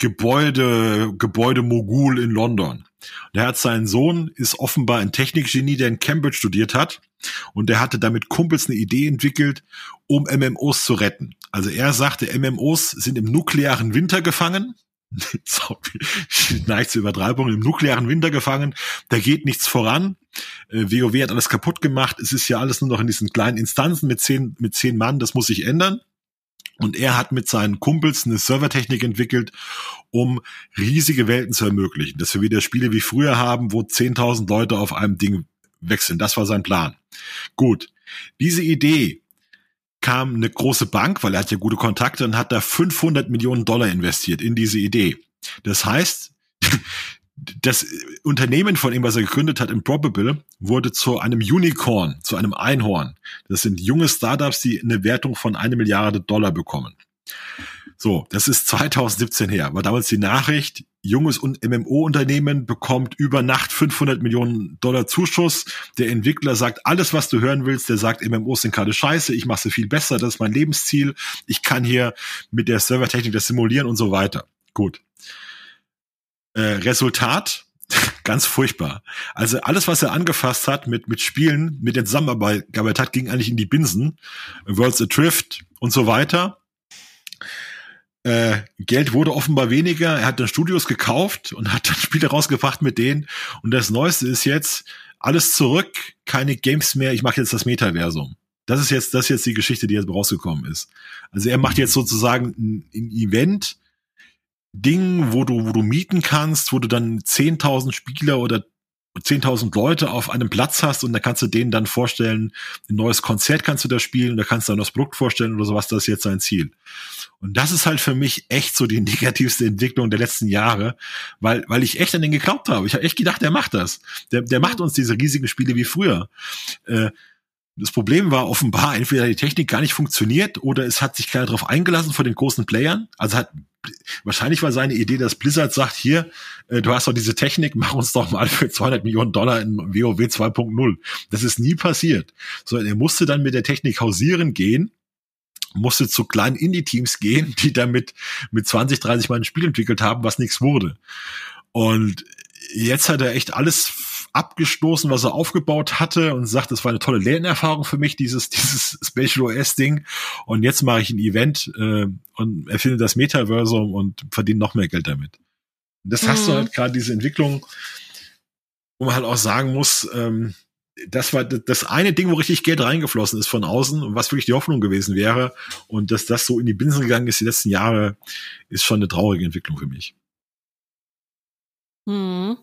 Gebäude, Gebäudemogul in London. Der hat seinen Sohn, ist offenbar ein Technikgenie, der in Cambridge studiert hat. Und der hatte damit Kumpels eine Idee entwickelt, um MMOs zu retten. Also er sagte, MMOs sind im nuklearen Winter gefangen. neigt zur Übertreibung, im nuklearen Winter gefangen, da geht nichts voran. WoW äh, hat alles kaputt gemacht, es ist ja alles nur noch in diesen kleinen Instanzen mit zehn, mit zehn Mann, das muss sich ändern. Und er hat mit seinen Kumpels eine Servertechnik entwickelt, um riesige Welten zu ermöglichen. Dass wir wieder Spiele wie früher haben, wo 10.000 Leute auf einem Ding wechseln. Das war sein Plan. Gut. Diese Idee kam eine große Bank, weil er hat ja gute Kontakte und hat da 500 Millionen Dollar investiert in diese Idee. Das heißt, das Unternehmen von ihm, was er gegründet hat, Improbable, wurde zu einem Unicorn, zu einem Einhorn. Das sind junge Startups, die eine Wertung von eine Milliarde Dollar bekommen. So, das ist 2017 her. War damals die Nachricht, junges MMO-Unternehmen bekommt über Nacht 500 Millionen Dollar Zuschuss. Der Entwickler sagt, alles, was du hören willst, der sagt, MMOs sind gerade scheiße, ich mache sie viel besser, das ist mein Lebensziel. Ich kann hier mit der Servertechnik das simulieren und so weiter. Gut. Äh, Resultat, ganz furchtbar. Also alles, was er angefasst hat mit, mit Spielen, mit der Zusammenarbeit hat, ging eigentlich in die Binsen. Worlds Adrift und so weiter. Äh, Geld wurde offenbar weniger. Er hat dann Studios gekauft und hat dann Spiele rausgebracht mit denen. Und das Neueste ist jetzt alles zurück, keine Games mehr. Ich mache jetzt das Metaversum. Das ist jetzt, das ist jetzt die Geschichte, die jetzt rausgekommen ist. Also er macht jetzt sozusagen ein, ein Event, Ding, wo du, wo du mieten kannst, wo du dann 10.000 Spieler oder 10.000 Leute auf einem Platz hast und da kannst du denen dann vorstellen, ein neues Konzert kannst du da spielen, da kannst du dann das Produkt vorstellen oder sowas, das ist jetzt sein Ziel. Und das ist halt für mich echt so die negativste Entwicklung der letzten Jahre, weil, weil ich echt an den geglaubt habe. Ich habe echt gedacht, der macht das. Der, der macht uns diese riesigen Spiele wie früher. Äh, das Problem war offenbar, entweder die Technik gar nicht funktioniert oder es hat sich keiner darauf eingelassen von den großen Playern. Also hat wahrscheinlich war seine Idee, dass Blizzard sagt, hier, äh, du hast doch diese Technik, mach uns doch mal für 200 Millionen Dollar in WoW 2.0. Das ist nie passiert. So, er musste dann mit der Technik hausieren gehen, musste zu kleinen Indie-Teams gehen, die damit mit 20, 30 Mal ein Spiel entwickelt haben, was nichts wurde. Und jetzt hat er echt alles abgestoßen, was er aufgebaut hatte und sagt, das war eine tolle Lernerfahrung für mich, dieses, dieses Spatial OS Ding. Und jetzt mache ich ein Event äh, und erfinde das Metaversum und verdiene noch mehr Geld damit. Und das mhm. hast du mhm. halt gerade diese Entwicklung, wo man halt auch sagen muss, ähm, das war das eine Ding, wo richtig Geld reingeflossen ist von außen und was wirklich die Hoffnung gewesen wäre. Und dass das so in die Binsen gegangen ist die letzten Jahre, ist schon eine traurige Entwicklung für mich. Hm.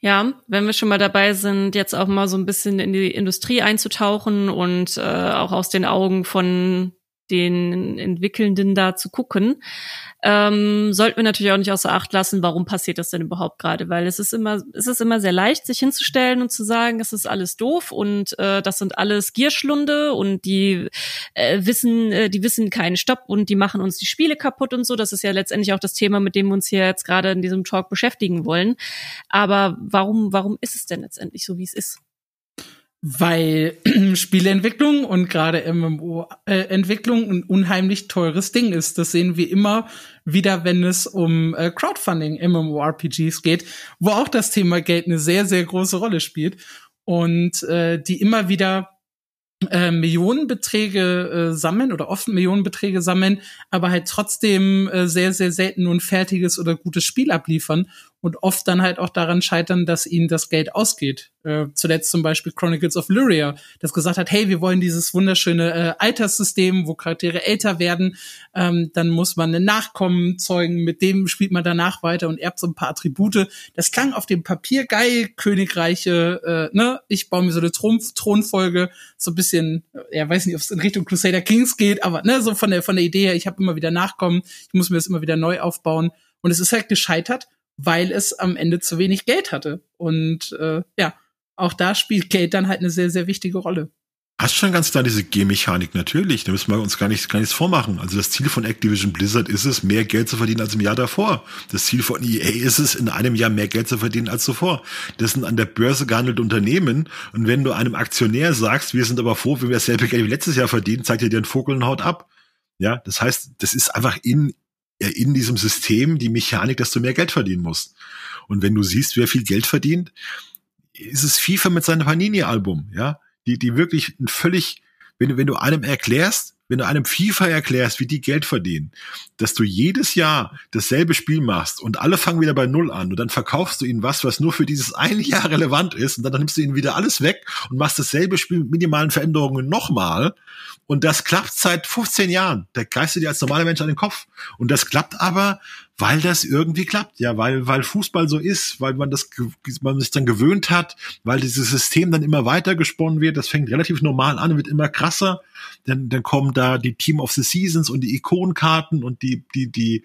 Ja, wenn wir schon mal dabei sind, jetzt auch mal so ein bisschen in die Industrie einzutauchen und äh, auch aus den Augen von den Entwickelnden da zu gucken, ähm, sollten wir natürlich auch nicht außer Acht lassen, warum passiert das denn überhaupt gerade? Weil es ist immer, es ist immer sehr leicht, sich hinzustellen und zu sagen, es ist alles doof und äh, das sind alles Gierschlunde und die äh, wissen, äh, die wissen keinen Stopp und die machen uns die Spiele kaputt und so. Das ist ja letztendlich auch das Thema, mit dem wir uns hier jetzt gerade in diesem Talk beschäftigen wollen. Aber warum, warum ist es denn letztendlich so, wie es ist? Weil Spieleentwicklung und gerade MMO-Entwicklung ein unheimlich teures Ding ist. Das sehen wir immer wieder, wenn es um äh, Crowdfunding MMORPGs geht, wo auch das Thema Geld eine sehr, sehr große Rolle spielt und äh, die immer wieder äh, Millionenbeträge äh, sammeln oder oft Millionenbeträge sammeln, aber halt trotzdem äh, sehr, sehr selten nur ein fertiges oder gutes Spiel abliefern und oft dann halt auch daran scheitern, dass ihnen das Geld ausgeht. Äh, zuletzt zum Beispiel Chronicles of Lyria, das gesagt hat, hey, wir wollen dieses wunderschöne äh, Alterssystem, wo Charaktere älter werden, ähm, dann muss man einen Nachkommen zeugen, mit dem spielt man danach weiter und erbt so ein paar Attribute. Das klang auf dem Papier geil, Königreiche, äh, ne, ich baue mir so eine Thron Thronfolge, so ein bisschen, äh, ja, weiß nicht, ob es in Richtung Crusader Kings geht, aber ne, so von der von der Idee her, ich habe immer wieder Nachkommen, ich muss mir das immer wieder neu aufbauen. Und es ist halt gescheitert, weil es am Ende zu wenig Geld hatte. Und äh, ja, auch da spielt Geld dann halt eine sehr, sehr wichtige Rolle. Hast schon ganz klar diese G-Mechanik natürlich. Da müssen wir uns gar nichts, gar nichts vormachen. Also das Ziel von Activision Blizzard ist es, mehr Geld zu verdienen als im Jahr davor. Das Ziel von EA ist es, in einem Jahr mehr Geld zu verdienen als zuvor. Das sind an der Börse gehandelte Unternehmen. Und wenn du einem Aktionär sagst, wir sind aber froh, wenn wir dasselbe Geld wie letztes Jahr verdienen, zeigt er dir den Vogel und haut ab. Ja, das heißt, das ist einfach in in diesem System die Mechanik, dass du mehr Geld verdienen musst. Und wenn du siehst, wer viel Geld verdient, ist es FIFA mit seinem Panini-Album, ja, die, die wirklich ein völlig, wenn du, wenn du einem erklärst, wenn du einem FIFA erklärst, wie die Geld verdienen, dass du jedes Jahr dasselbe Spiel machst und alle fangen wieder bei Null an und dann verkaufst du ihnen was, was nur für dieses eine Jahr relevant ist und dann, nimmst du ihnen wieder alles weg und machst dasselbe Spiel mit minimalen Veränderungen nochmal und das klappt seit 15 Jahren. Da greifst du dir als normaler Mensch an den Kopf. Und das klappt aber weil das irgendwie klappt, ja, weil, weil Fußball so ist, weil man das, man sich dann gewöhnt hat, weil dieses System dann immer weiter gesponnen wird, das fängt relativ normal an, wird immer krasser, dann, dann kommen da die Team of the Seasons und die Ikonkarten und die, die, die,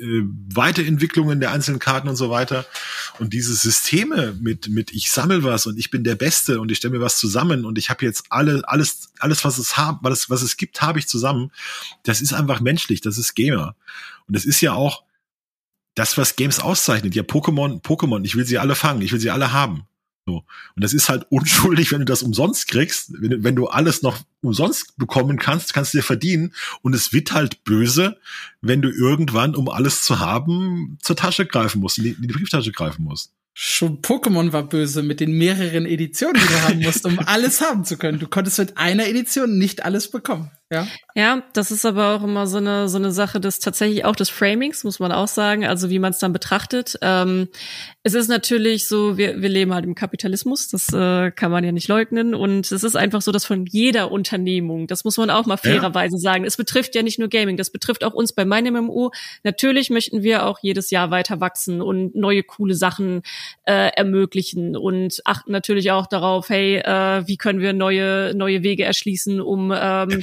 äh, Weiterentwicklungen der einzelnen Karten und so weiter. Und diese Systeme mit, mit ich sammel was und ich bin der Beste und ich stelle mir was zusammen und ich habe jetzt alle, alles, alles, was es hab, was, was es gibt, habe ich zusammen. Das ist einfach menschlich, das ist Gamer. Und es ist ja auch, das, was Games auszeichnet. Ja, Pokémon, Pokémon, ich will sie alle fangen, ich will sie alle haben. So. Und das ist halt unschuldig, wenn du das umsonst kriegst. Wenn, wenn, du alles noch umsonst bekommen kannst, kannst du dir verdienen. Und es wird halt böse, wenn du irgendwann, um alles zu haben, zur Tasche greifen musst, in die, in die Brieftasche greifen musst. Schon Pokémon war böse mit den mehreren Editionen, die du haben musst, um alles haben zu können. Du konntest mit einer Edition nicht alles bekommen. Ja. ja, das ist aber auch immer so eine so eine Sache des tatsächlich auch des Framings, muss man auch sagen, also wie man es dann betrachtet. Ähm, es ist natürlich so, wir, wir leben halt im Kapitalismus, das äh, kann man ja nicht leugnen. Und es ist einfach so, dass von jeder Unternehmung, das muss man auch mal fairerweise ja. sagen, es betrifft ja nicht nur Gaming, das betrifft auch uns bei meinem MMO. Natürlich möchten wir auch jedes Jahr weiter wachsen und neue coole Sachen äh, ermöglichen und achten natürlich auch darauf, hey, äh, wie können wir neue neue Wege erschließen, um ähm,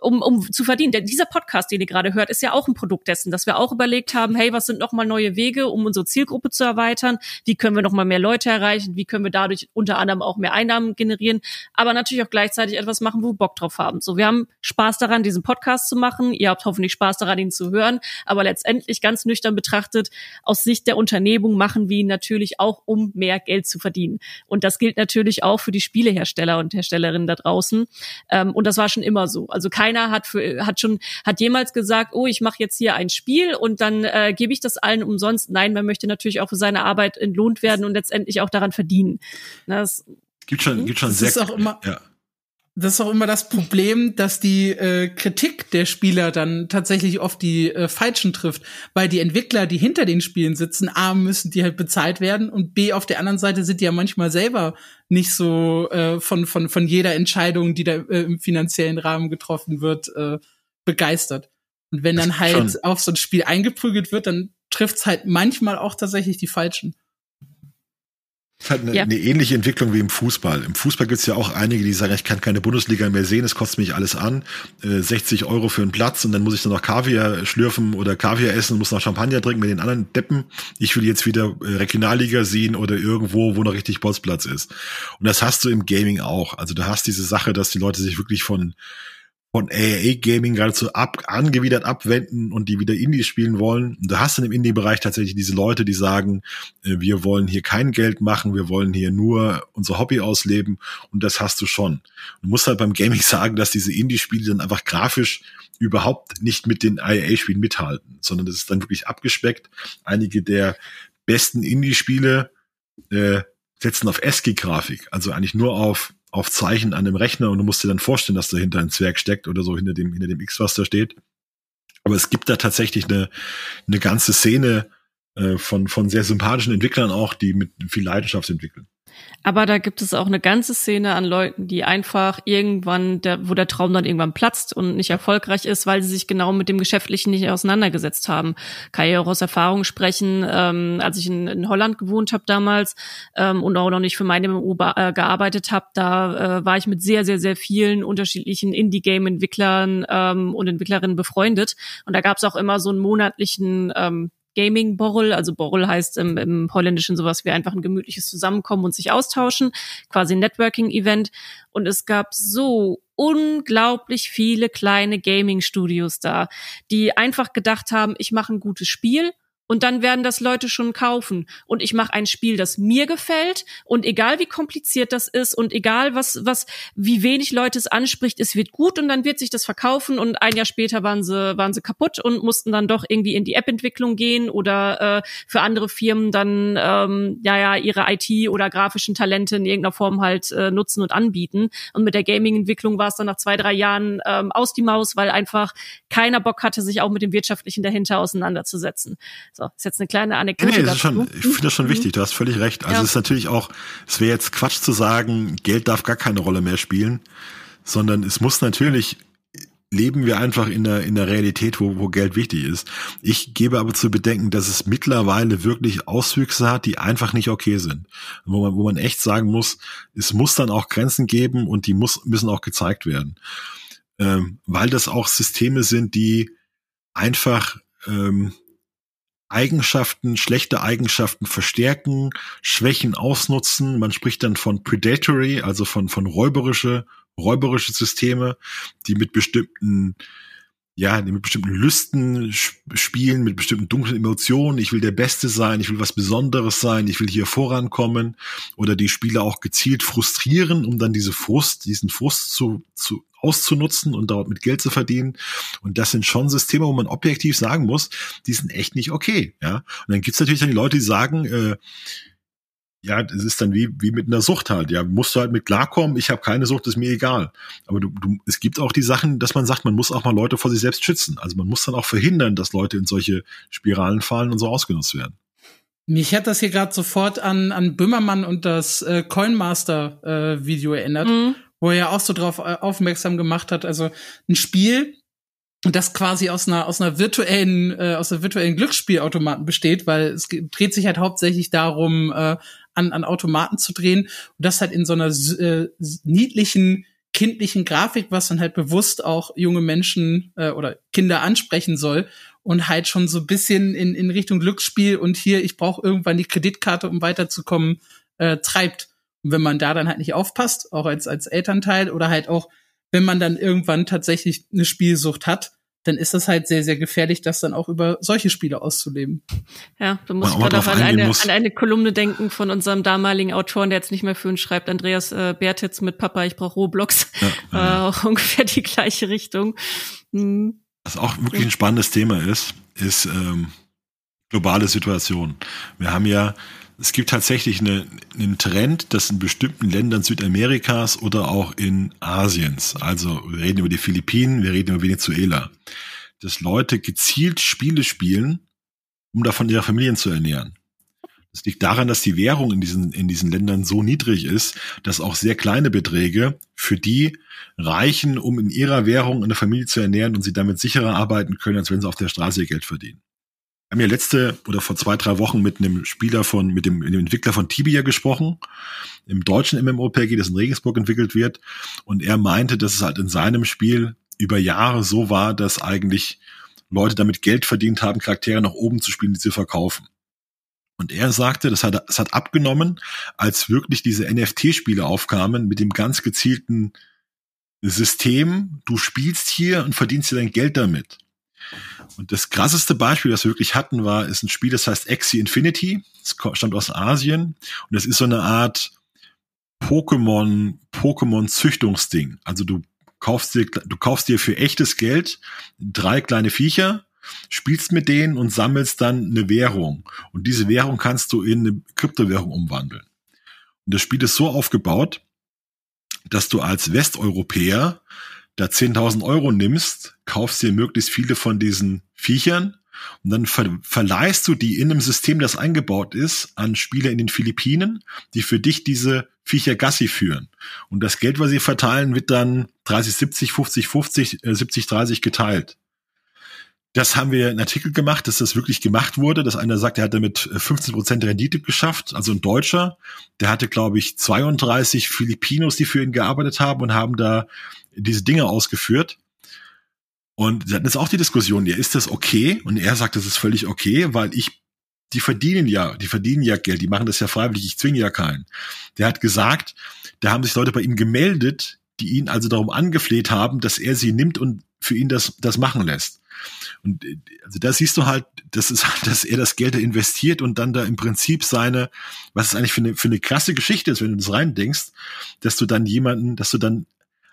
um, um zu verdienen. Denn dieser Podcast, den ihr gerade hört, ist ja auch ein Produkt dessen, dass wir auch überlegt haben, hey, was sind nochmal neue Wege, um unsere Zielgruppe zu erweitern? Wie können wir nochmal mehr Leute erreichen? Wie können wir dadurch unter anderem auch mehr Einnahmen generieren? Aber natürlich auch gleichzeitig etwas machen, wo wir Bock drauf haben. So, wir haben Spaß daran, diesen Podcast zu machen. Ihr habt hoffentlich Spaß daran, ihn zu hören. Aber letztendlich ganz nüchtern betrachtet, aus Sicht der Unternehmung machen wir ihn natürlich auch, um mehr Geld zu verdienen. Und das gilt natürlich auch für die Spielehersteller und Herstellerinnen da draußen. Ähm, und das war schon immer so. Also kein keiner hat für, hat schon hat jemals gesagt, oh, ich mache jetzt hier ein Spiel und dann äh, gebe ich das allen umsonst. Nein, man möchte natürlich auch für seine Arbeit entlohnt werden und letztendlich auch daran verdienen. Das gibt schon, gibt schon das sehr, ist auch immer, ja das ist auch immer das Problem, dass die äh, Kritik der Spieler dann tatsächlich oft die äh, Falschen trifft, weil die Entwickler, die hinter den Spielen sitzen, A, müssen die halt bezahlt werden und B, auf der anderen Seite sind die ja manchmal selber nicht so äh, von, von, von jeder Entscheidung, die da äh, im finanziellen Rahmen getroffen wird, äh, begeistert. Und wenn dann halt Schon. auf so ein Spiel eingeprügelt wird, dann trifft's halt manchmal auch tatsächlich die Falschen. Es hat eine, ja. eine, ähnliche Entwicklung wie im Fußball. Im Fußball gibt es ja auch einige, die sagen, ich kann keine Bundesliga mehr sehen, es kostet mich alles an. Äh, 60 Euro für einen Platz und dann muss ich dann noch Kaviar schlürfen oder Kaviar essen und muss noch Champagner trinken mit den anderen Deppen. Ich will jetzt wieder äh, Regionalliga sehen oder irgendwo, wo noch richtig Bolzplatz ist. Und das hast du im Gaming auch. Also du hast diese Sache, dass die Leute sich wirklich von von AAA Gaming geradezu ab, angewidert abwenden und die wieder Indie spielen wollen. Und du hast dann im Indie-Bereich tatsächlich diese Leute, die sagen, äh, wir wollen hier kein Geld machen, wir wollen hier nur unser Hobby ausleben und das hast du schon. Du musst halt beim Gaming sagen, dass diese Indie-Spiele dann einfach grafisch überhaupt nicht mit den AAA-Spielen mithalten, sondern das ist dann wirklich abgespeckt. Einige der besten Indie-Spiele äh, setzen auf ASCII-Grafik, also eigentlich nur auf auf Zeichen an dem Rechner und du musst dir dann vorstellen, dass dahinter ein Zwerg steckt oder so hinter dem, hinter dem X, was da steht. Aber es gibt da tatsächlich eine, eine ganze Szene äh, von, von sehr sympathischen Entwicklern auch, die mit viel Leidenschaft entwickeln. Aber da gibt es auch eine ganze Szene an Leuten, die einfach irgendwann, der, wo der Traum dann irgendwann platzt und nicht erfolgreich ist, weil sie sich genau mit dem Geschäftlichen nicht auseinandergesetzt haben. Kann ich auch aus Erfahrung sprechen, ähm, als ich in, in Holland gewohnt habe damals ähm, und auch noch nicht für meine MMO äh, gearbeitet habe, da äh, war ich mit sehr, sehr, sehr vielen unterschiedlichen Indie-Game-Entwicklern ähm, und Entwicklerinnen befreundet. Und da gab es auch immer so einen monatlichen ähm, Gaming Borrel. Also Borrel heißt im, im Holländischen sowas wie einfach ein gemütliches Zusammenkommen und sich austauschen, quasi ein Networking-Event. Und es gab so unglaublich viele kleine Gaming-Studios da, die einfach gedacht haben, ich mache ein gutes Spiel und dann werden das Leute schon kaufen. Und ich mache ein Spiel, das mir gefällt und egal wie kompliziert das ist und egal was, was, wie wenig Leute es anspricht, es wird gut und dann wird sich das verkaufen und ein Jahr später waren sie, waren sie kaputt und mussten dann doch irgendwie in die App-Entwicklung gehen oder äh, für andere Firmen dann ähm, ja ja ihre IT oder grafischen Talente in irgendeiner Form halt äh, nutzen und anbieten. Und mit der Gaming-Entwicklung war es dann nach zwei, drei Jahren ähm, aus die Maus, weil einfach keiner Bock hatte, sich auch mit dem Wirtschaftlichen dahinter auseinanderzusetzen. So, ist jetzt eine kleine Anekdote. Nee, das ist schon, ich finde das schon wichtig, du hast völlig recht. Also ja. es ist natürlich auch, es wäre jetzt Quatsch zu sagen, Geld darf gar keine Rolle mehr spielen, sondern es muss natürlich leben wir einfach in der, in der Realität, wo, wo Geld wichtig ist. Ich gebe aber zu bedenken, dass es mittlerweile wirklich Auswüchse hat, die einfach nicht okay sind. Wo man, wo man echt sagen muss, es muss dann auch Grenzen geben und die muss, müssen auch gezeigt werden. Ähm, weil das auch Systeme sind, die einfach ähm, Eigenschaften, schlechte Eigenschaften verstärken, Schwächen ausnutzen. Man spricht dann von predatory, also von, von räuberische räuberische Systeme, die mit bestimmten ja, mit bestimmten Lüsten spielen, mit bestimmten dunklen Emotionen. Ich will der Beste sein, ich will was Besonderes sein, ich will hier vorankommen. Oder die Spieler auch gezielt frustrieren, um dann diese Frust, diesen Frust zu, zu auszunutzen und dort mit Geld zu verdienen. Und das sind schon Systeme, wo man objektiv sagen muss, die sind echt nicht okay. Ja. Und dann gibt's natürlich dann die Leute, die sagen, äh, ja, es ist dann wie, wie mit einer Sucht halt. Ja, musst du halt mit klarkommen. Ich habe keine Sucht, ist mir egal. Aber du, du, es gibt auch die Sachen, dass man sagt, man muss auch mal Leute vor sich selbst schützen. Also man muss dann auch verhindern, dass Leute in solche Spiralen fallen und so ausgenutzt werden. Mich hat das hier gerade sofort an, an Böhmermann und das äh, Coinmaster-Video äh, erinnert, mhm. wo er ja auch so drauf äh, aufmerksam gemacht hat. Also ein Spiel, das quasi aus einer aus einer virtuellen äh, aus einer virtuellen Glücksspielautomaten besteht, weil es dreht sich halt hauptsächlich darum, äh, an, an Automaten zu drehen und das halt in so einer äh, niedlichen kindlichen Grafik, was dann halt bewusst auch junge Menschen äh, oder Kinder ansprechen soll und halt schon so bisschen in, in Richtung Glücksspiel und hier, ich brauche irgendwann die Kreditkarte, um weiterzukommen, äh, treibt. Und wenn man da dann halt nicht aufpasst, auch als, als Elternteil oder halt auch wenn man dann irgendwann tatsächlich eine Spielsucht hat, dann ist das halt sehr, sehr gefährlich, das dann auch über solche Spiele auszuleben. Ja, du musst gerade auch an eine, an eine Kolumne denken von unserem damaligen Autoren, der jetzt nicht mehr für uns schreibt, Andreas äh, Bertitz mit Papa, ich brauche Roblox. Ja, ja. Äh, auch ungefähr die gleiche Richtung. Hm. Was auch wirklich ein spannendes Thema ist, ist ähm, globale Situation. Wir haben ja es gibt tatsächlich eine, einen Trend, dass in bestimmten Ländern Südamerikas oder auch in Asiens, also wir reden über die Philippinen, wir reden über Venezuela, dass Leute gezielt Spiele spielen, um davon ihre Familien zu ernähren. Das liegt daran, dass die Währung in diesen, in diesen Ländern so niedrig ist, dass auch sehr kleine Beträge für die reichen, um in ihrer Währung eine Familie zu ernähren und sie damit sicherer arbeiten können, als wenn sie auf der Straße ihr Geld verdienen haben ja letzte oder vor zwei, drei Wochen mit einem Spieler von, mit dem, mit dem Entwickler von Tibia gesprochen, im deutschen MMORPG, das in Regensburg entwickelt wird. Und er meinte, dass es halt in seinem Spiel über Jahre so war, dass eigentlich Leute damit Geld verdient haben, Charaktere nach oben zu spielen, die sie verkaufen. Und er sagte, das hat, das hat abgenommen, als wirklich diese NFT-Spiele aufkamen mit dem ganz gezielten System, du spielst hier und verdienst dir dein Geld damit. Und das krasseste Beispiel, das wir wirklich hatten, war, ist ein Spiel, das heißt Axie Infinity. Das stammt aus Asien. Und das ist so eine Art Pokémon, Pokémon-Züchtungsding. Also du kaufst dir, du kaufst dir für echtes Geld drei kleine Viecher, spielst mit denen und sammelst dann eine Währung. Und diese Währung kannst du in eine Kryptowährung umwandeln. Und das Spiel ist so aufgebaut, dass du als Westeuropäer da 10.000 Euro nimmst, kaufst dir möglichst viele von diesen Viechern und dann ver verleihst du die in einem System, das eingebaut ist, an Spieler in den Philippinen, die für dich diese Viecher Gassi führen. Und das Geld, was sie verteilen, wird dann 30, 70, 50, 50, äh, 70, 30 geteilt. Das haben wir einen Artikel gemacht, dass das wirklich gemacht wurde, dass einer sagt, er hat damit 15 Prozent Rendite geschafft, also ein Deutscher. Der hatte, glaube ich, 32 Filipinos, die für ihn gearbeitet haben und haben da diese Dinge ausgeführt. Und dann ist auch die Diskussion, ja, ist das okay? Und er sagt, das ist völlig okay, weil ich, die verdienen ja, die verdienen ja Geld, die machen das ja freiwillig, ich zwinge ja keinen. Der hat gesagt, da haben sich Leute bei ihm gemeldet, die ihn also darum angefleht haben, dass er sie nimmt und für ihn das, das machen lässt. Und also da siehst du halt, das ist halt, dass er das Geld da investiert und dann da im Prinzip seine, was es eigentlich für eine, für eine krasse Geschichte ist, wenn du das rein denkst, dass du dann jemanden, dass du dann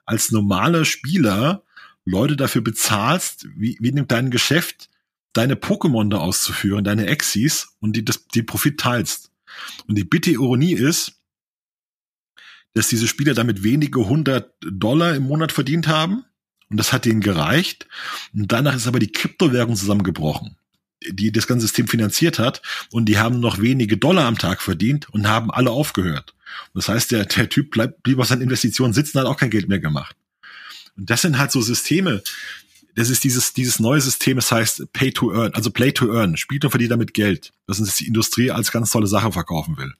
als normaler Spieler Leute dafür bezahlst, wie, wie nimmt dein Geschäft, deine Pokémon da auszuführen, deine Exis und die, das, die Profit teilst. Und die bitte Ironie ist, dass diese Spieler damit wenige hundert Dollar im Monat verdient haben. Und das hat ihnen gereicht. Und danach ist aber die Kryptowährung zusammengebrochen, die das ganze System finanziert hat. Und die haben noch wenige Dollar am Tag verdient und haben alle aufgehört. Das heißt, der, der Typ bleibt, blieb auf seinen Investitionen sitzen, hat auch kein Geld mehr gemacht. Und das sind halt so Systeme. Das ist dieses, dieses neue System, das heißt Pay to Earn, also Play to Earn. Spielt und verdient damit Geld. Das ist die Industrie als ganz tolle Sache verkaufen will.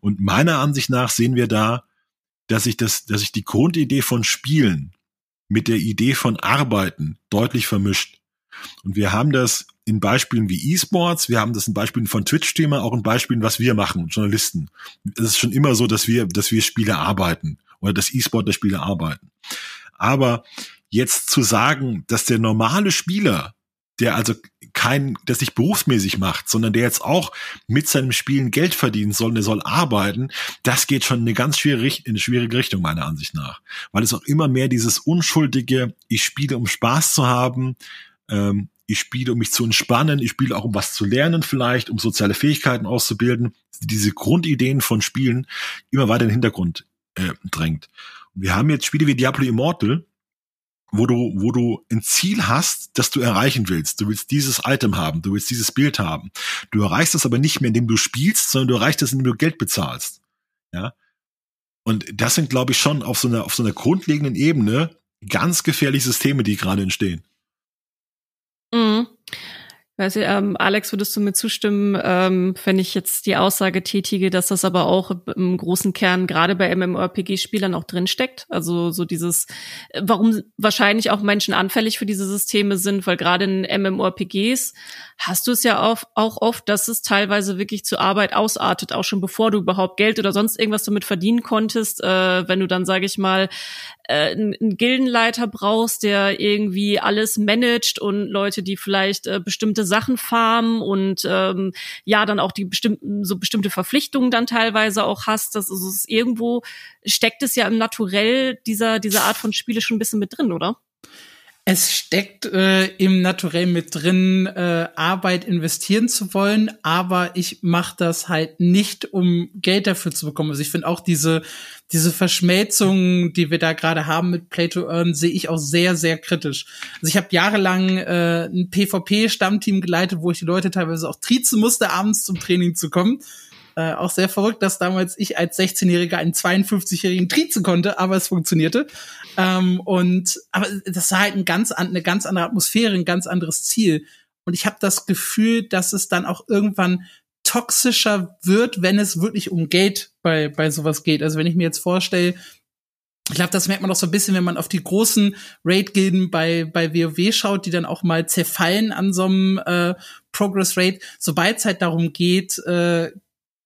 Und meiner Ansicht nach sehen wir da, dass sich das, dass sich die Grundidee von Spielen mit der Idee von Arbeiten deutlich vermischt. Und wir haben das in Beispielen wie E-Sports, wir haben das in Beispielen von Twitch-Streamer, auch in Beispielen, was wir machen, Journalisten. Es ist schon immer so, dass wir, dass wir Spiele arbeiten oder dass E-Sport der Spiele arbeiten. Aber jetzt zu sagen, dass der normale Spieler der also kein, der sich berufsmäßig macht, sondern der jetzt auch mit seinem Spielen Geld verdienen soll, der soll arbeiten, das geht schon in eine ganz schwierige, in eine schwierige Richtung meiner Ansicht nach, weil es auch immer mehr dieses unschuldige, ich spiele um Spaß zu haben, ähm, ich spiele um mich zu entspannen, ich spiele auch um was zu lernen vielleicht, um soziale Fähigkeiten auszubilden, diese Grundideen von Spielen immer weiter in den Hintergrund äh, drängt. Und wir haben jetzt Spiele wie Diablo Immortal, wo du, wo du ein Ziel hast, das du erreichen willst. Du willst dieses Item haben, du willst dieses Bild haben. Du erreichst das aber nicht mehr, indem du spielst, sondern du erreichst das, indem du Geld bezahlst. Ja. Und das sind, glaube ich, schon auf so einer, auf so einer grundlegenden Ebene ganz gefährliche Systeme, die gerade entstehen. Mhm. Ich, ähm, Alex, würdest du mir zustimmen, ähm, wenn ich jetzt die Aussage tätige, dass das aber auch im großen Kern gerade bei MMORPG-Spielern auch drinsteckt? Also so dieses, warum wahrscheinlich auch Menschen anfällig für diese Systeme sind, weil gerade in MMORPGs hast du es ja auch, auch oft, dass es teilweise wirklich zur Arbeit ausartet, auch schon bevor du überhaupt Geld oder sonst irgendwas damit verdienen konntest. Äh, wenn du dann, sage ich mal, äh, einen Gildenleiter brauchst, der irgendwie alles managt und Leute, die vielleicht äh, bestimmte Sachen farmen und ähm, ja, dann auch die bestimmten, so bestimmte Verpflichtungen dann teilweise auch hast. Das ist es irgendwo, steckt es ja im Naturell dieser, dieser Art von Spiele schon ein bisschen mit drin, oder? Es steckt äh, im Naturell mit drin, äh, Arbeit investieren zu wollen, aber ich mache das halt nicht, um Geld dafür zu bekommen. Also ich finde auch diese diese Verschmelzung, die wir da gerade haben mit Play to Earn, sehe ich auch sehr sehr kritisch. Also ich habe jahrelang äh, ein PvP-Stammteam geleitet, wo ich die Leute teilweise auch triezen musste, abends zum Training zu kommen. Äh, auch sehr verrückt, dass damals ich als 16-Jähriger einen 52-Jährigen triezen konnte, aber es funktionierte. Ähm, und aber das war halt ein ganz eine ganz andere Atmosphäre, ein ganz anderes Ziel. Und ich habe das Gefühl, dass es dann auch irgendwann toxischer wird, wenn es wirklich um Geld bei bei sowas geht. Also wenn ich mir jetzt vorstelle, ich glaube, das merkt man auch so ein bisschen, wenn man auf die großen Raid-Gilden bei, bei WoW schaut, die dann auch mal zerfallen an so einem äh, Progress-Rate. Sobald es halt darum geht, äh,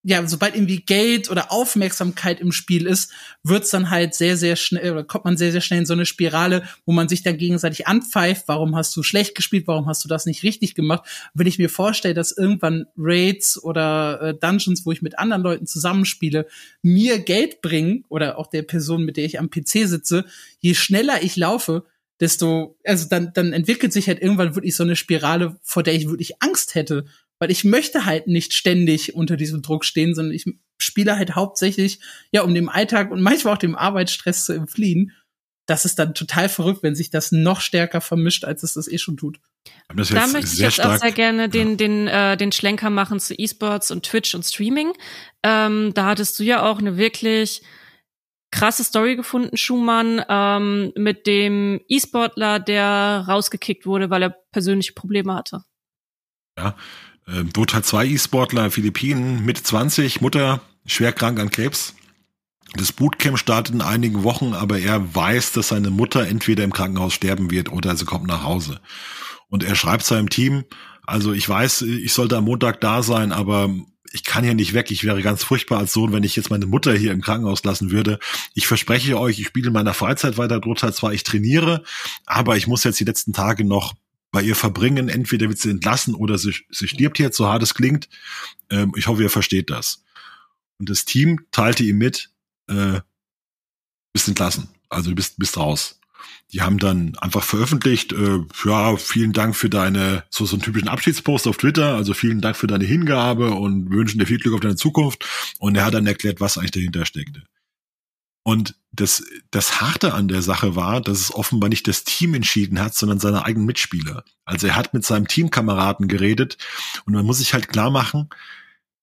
ja, sobald irgendwie Geld oder Aufmerksamkeit im Spiel ist, wird's dann halt sehr, sehr schnell, oder kommt man sehr, sehr schnell in so eine Spirale, wo man sich dann gegenseitig anpfeift, warum hast du schlecht gespielt, warum hast du das nicht richtig gemacht? Wenn ich mir vorstelle, dass irgendwann Raids oder äh, Dungeons, wo ich mit anderen Leuten zusammenspiele, mir Geld bringen, oder auch der Person, mit der ich am PC sitze, je schneller ich laufe, desto, also dann, dann entwickelt sich halt irgendwann wirklich so eine Spirale, vor der ich wirklich Angst hätte weil ich möchte halt nicht ständig unter diesem Druck stehen, sondern ich spiele halt hauptsächlich, ja, um dem Alltag und manchmal auch dem Arbeitsstress zu entfliehen. Das ist dann total verrückt, wenn sich das noch stärker vermischt, als es das eh schon tut. da möchte ich jetzt stark, auch sehr gerne den, ja. den, äh, den Schlenker machen zu E-Sports und Twitch und Streaming. Ähm, da hattest du ja auch eine wirklich krasse Story gefunden, Schumann, ähm, mit dem E-Sportler, der rausgekickt wurde, weil er persönliche Probleme hatte. Ja, äh, hat zwei E-Sportler, Philippinen, Mitte 20, Mutter, schwer krank an Krebs. Das Bootcamp startet in einigen Wochen, aber er weiß, dass seine Mutter entweder im Krankenhaus sterben wird oder sie kommt nach Hause. Und er schreibt seinem Team, also ich weiß, ich sollte am Montag da sein, aber ich kann ja nicht weg, ich wäre ganz furchtbar als Sohn, wenn ich jetzt meine Mutter hier im Krankenhaus lassen würde. Ich verspreche euch, ich spiele in meiner Freizeit weiter drunter, zwar ich trainiere, aber ich muss jetzt die letzten Tage noch bei ihr verbringen. Entweder wird sie entlassen oder sie, sie stirbt jetzt, so hart es klingt. Ähm, ich hoffe, ihr versteht das. Und das Team teilte ihm mit, äh, bist entlassen. Also du bist, bist raus. Die haben dann einfach veröffentlicht, äh, ja, vielen Dank für deine, so, so einen typischen Abschiedspost auf Twitter, also vielen Dank für deine Hingabe und wünschen dir viel Glück auf deine Zukunft. Und er hat dann erklärt, was eigentlich dahinter steckte. Und das, das Harte an der Sache war, dass es offenbar nicht das Team entschieden hat, sondern seine eigenen Mitspieler. Also er hat mit seinem Teamkameraden geredet und man muss sich halt klar machen,